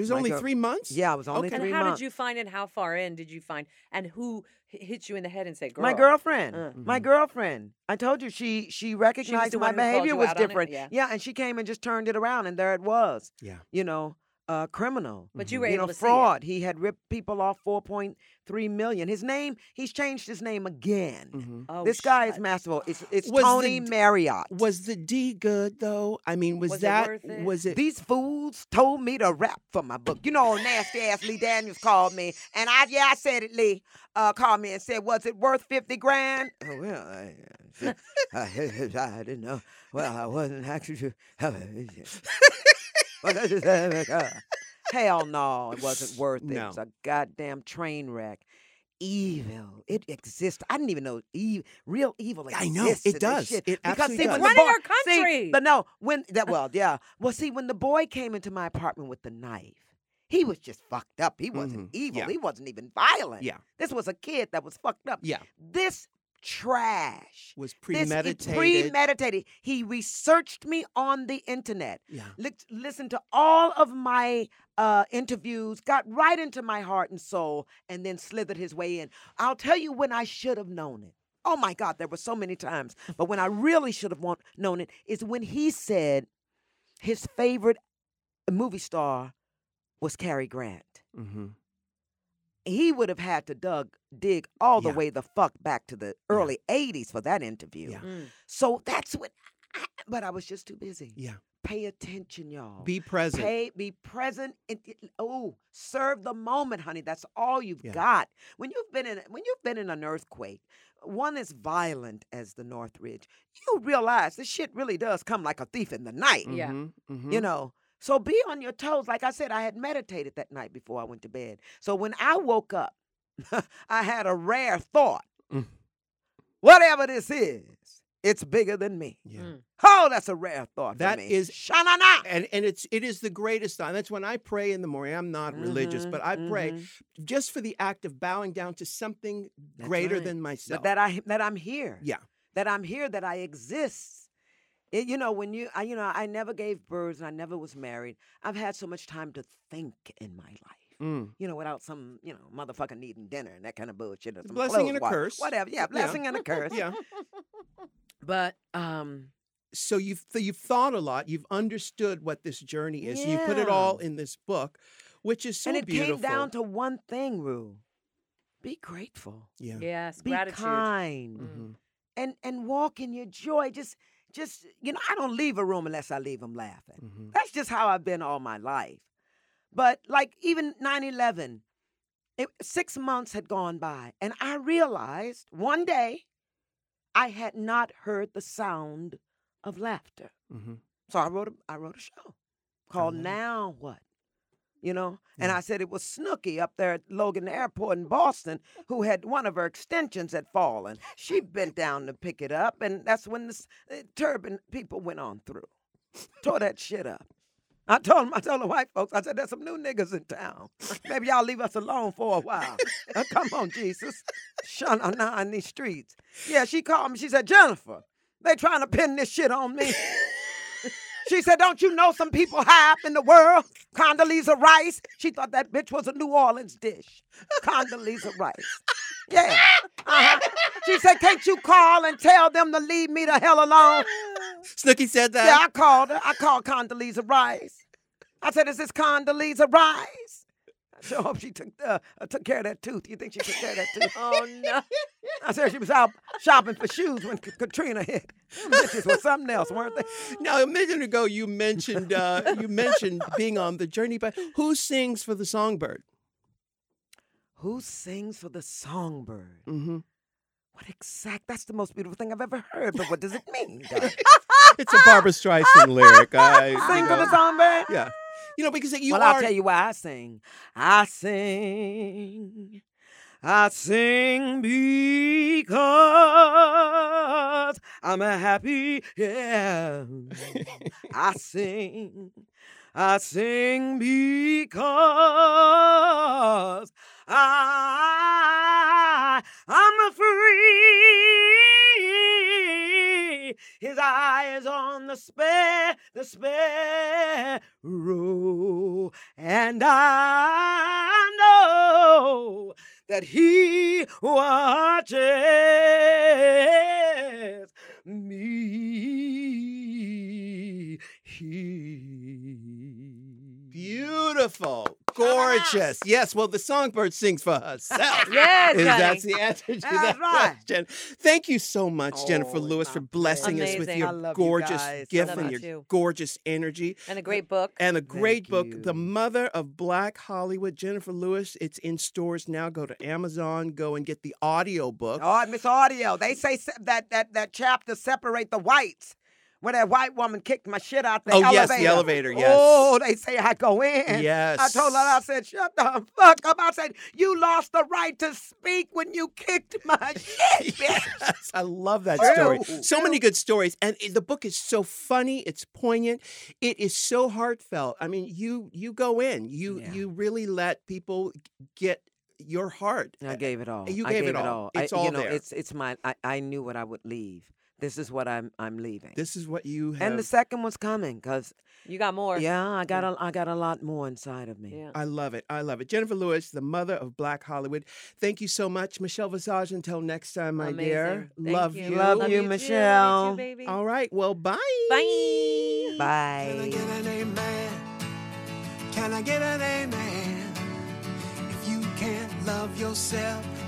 it was my only girl- three months. yeah, I was only Okay. And three how months. did you find it? How far in did you find? And who hit you in the head and said, "Girl"? My girlfriend, Uh. my girlfriend. I told you she she recognized the my one who called behavior was out on it? different. Yeah. and she came and just turned it around, and there it was. Yeah. you know, uh, criminal. But you were you able know, to see it. fraud. He had ripped people off 4.3 million. His name, he's changed his name again. Mhm. Oh, this guy is shut masterful. It's, it's Was Tony d- Marriott. Was the D good though? I mean, was, Was it that worth it? was it? These fools told me to rap for my book. You know, nasty ass Lee Daniels called me, and I yeah, I said it. Lee uh, called me and said, "Was it worth fifty grand?" Oh, well, I, I, I didn't know. Well, I wasn't actually. Hell no, it wasn't worth it. No. It was a goddamn train wreck. Evil. It exists. I didn't even know e- real evil exists. I know, it does. shit. It because see, does. when the Running boy, our see, country. but no, when that well, yeah. Well, see, when the boy came into my apartment with the knife, he was just fucked up. He wasn't Mhm. evil. Yeah. He wasn't even violent. Yeah. This was a kid that was fucked up. Yeah. This trash. was premeditated. premeditated. He researched me on the internet. yeah. Lis- listened to all of my uh, interviews, got right into my heart and soul, and then slithered his way in. I'll tell you when I should have known it. Oh my God, there were so many times. But when I really should have want, known it is when he said his favorite movie star was Cary Grant. Mm-hmm. He would have had to dug dig all the Yeah. way the fuck back to the early 80s for that interview. Yeah. Mm. So that's what I, but I was just too busy. Yeah. Pay attention, y'all. Be present. Pay, be present. And, oh, serve the moment, honey. That's all you've Yeah. got. When you've been in, when you've been in an earthquake, one as violent as the Northridge, you realize this shit really does come like a thief in the night. Yeah. Mhm, mhm. You know. So be on your toes. Like I said, I had meditated that night before I went to bed. So when I woke up, I had a rare thought. Mm. whatever this is, it's bigger than me. Yeah. Mm. Oh, that's a rare thought. That for me. is- Shanana. And and it's it is the greatest time. That's when I pray in the morning. I'm not religious, Mhm, but I pray mhm. just for the act of bowing down to something That's greater right. than myself. But that I that I'm here. yeah. that I'm here, that I exist. It, you know, when you, I, you know, I never gave birth and I never was married. I've had so much time to think in my life. Mm. You know, without some, you know, motherfucker needing dinner and that kind of bullshit. Or some blessing and a wash- curse. Whatever. Yeah, blessing and a curse. Yeah. But um, So you've th- you've thought a lot. You've understood what this journey is. and You put it all in this book, which is so and it beautiful. came down to one thing, Ru. Be grateful. yeah. Yes, Be gratitude. kind. Mhm. And and walk in your joy. Just just you know, I don't leave a room unless I leave them laughing. Mhm. That's just how I've been all my life. But like even 9 11, it, six months had gone by, and I realized one day I had not heard the sound of laughter. Mhm. So I wrote a, I wrote a show called it. Now What? You know, and I said it was Snooki up there at Logan Airport in Boston who had one of her extensions had fallen. She bent down to pick it up, and that's when the uh, turban people went on through, tore that shit up. I told 'em- I told the white folks, I said, there's some new niggas in town. Maybe y'all leave us alone for a while. Uh, come on, Jesus. Shun in these streets. Yeah, she called me. She said, Jenifer, they trying to pin this shit on me. She said, Don't you know some people high up in the world? Condoleezza Rice. She thought that bitch was a New Orleans dish. Condoleezza Rice. Yeah. Uh-huh. She said, Can't you call and tell them to leave me the hell alone? Snooki said that. Yeah, I called her. I called Condoleezza Rice. I said, Is this Condoleezza Rice? I hope she took uh, uh, took care of that tooth. You think she took care of that tooth? Oh no. I said she was out shopping for shoes when K- Katrina hit. Bitches was something else, weren't they? Now, a minute ago, you mentioned uh, you mentioned being on the journey, but who sings for the songbird? Who sings for the songbird? Mm-hmm. What exact? That's the most beautiful thing I've ever heard. But what does it mean? It's a Barbra Streisand lyric. I, you Sing for the songbird? Yeah, you know because you well, are. I'll tell you why I sing. I sing. I sing because I'm a happy. Yeah. I sing. I sing because I I'm a free. His eye is on the spare, the and I know that he watches me. Beautiful, gorgeous. Yes, well, the songbird sings for herself. Yes, Is that's the answer to that right. question. Thank you so much, Jenifer Oh, Lewis, for my blessing us with your love you gorgeous gift and your too. gorgeous energy. And a great book. And a great book, you. The Mother of Black Hollywood, Jenifer Lewis. It's in stores now. Go to Amazon, go and get the audio book. Oh, Miss Audio. They say se- that that that chapter separate the whites. Where that white woman kicked my shit out the Oh, elevator. yes, the elevator, oh, yes. Oh, they say I go in. Yes. I told her, I said, shut the fuck up. I said, you lost the right to speak when you kicked my shit, bitch. Yes, I love that story. So many good stories, and the book is so funny. It's poignant. It is so heartfelt. I mean, you you go in. You Yeah. you really let people get your heart. I gave it uh, all. You I gave gave it all. I- It's all you know, there. It's it's my. I, I knew what I would leave. This is what I'm I'm leaving. This is what you have. and the second one's coming because You got more. yeah, I got a I got a lot more inside of me. Yeah. I love it. I love it. Jenifer Lewis, the mother of Black Hollywood. Thank you so much, Michelle Visage. Until next time, my dear. Thank love you. you. Love Love you, you too. Me Michelle. too, baby. All right. Well, bye. Bye. Bye. Can I get an amen? Can I get an amen? If you can't love yourself,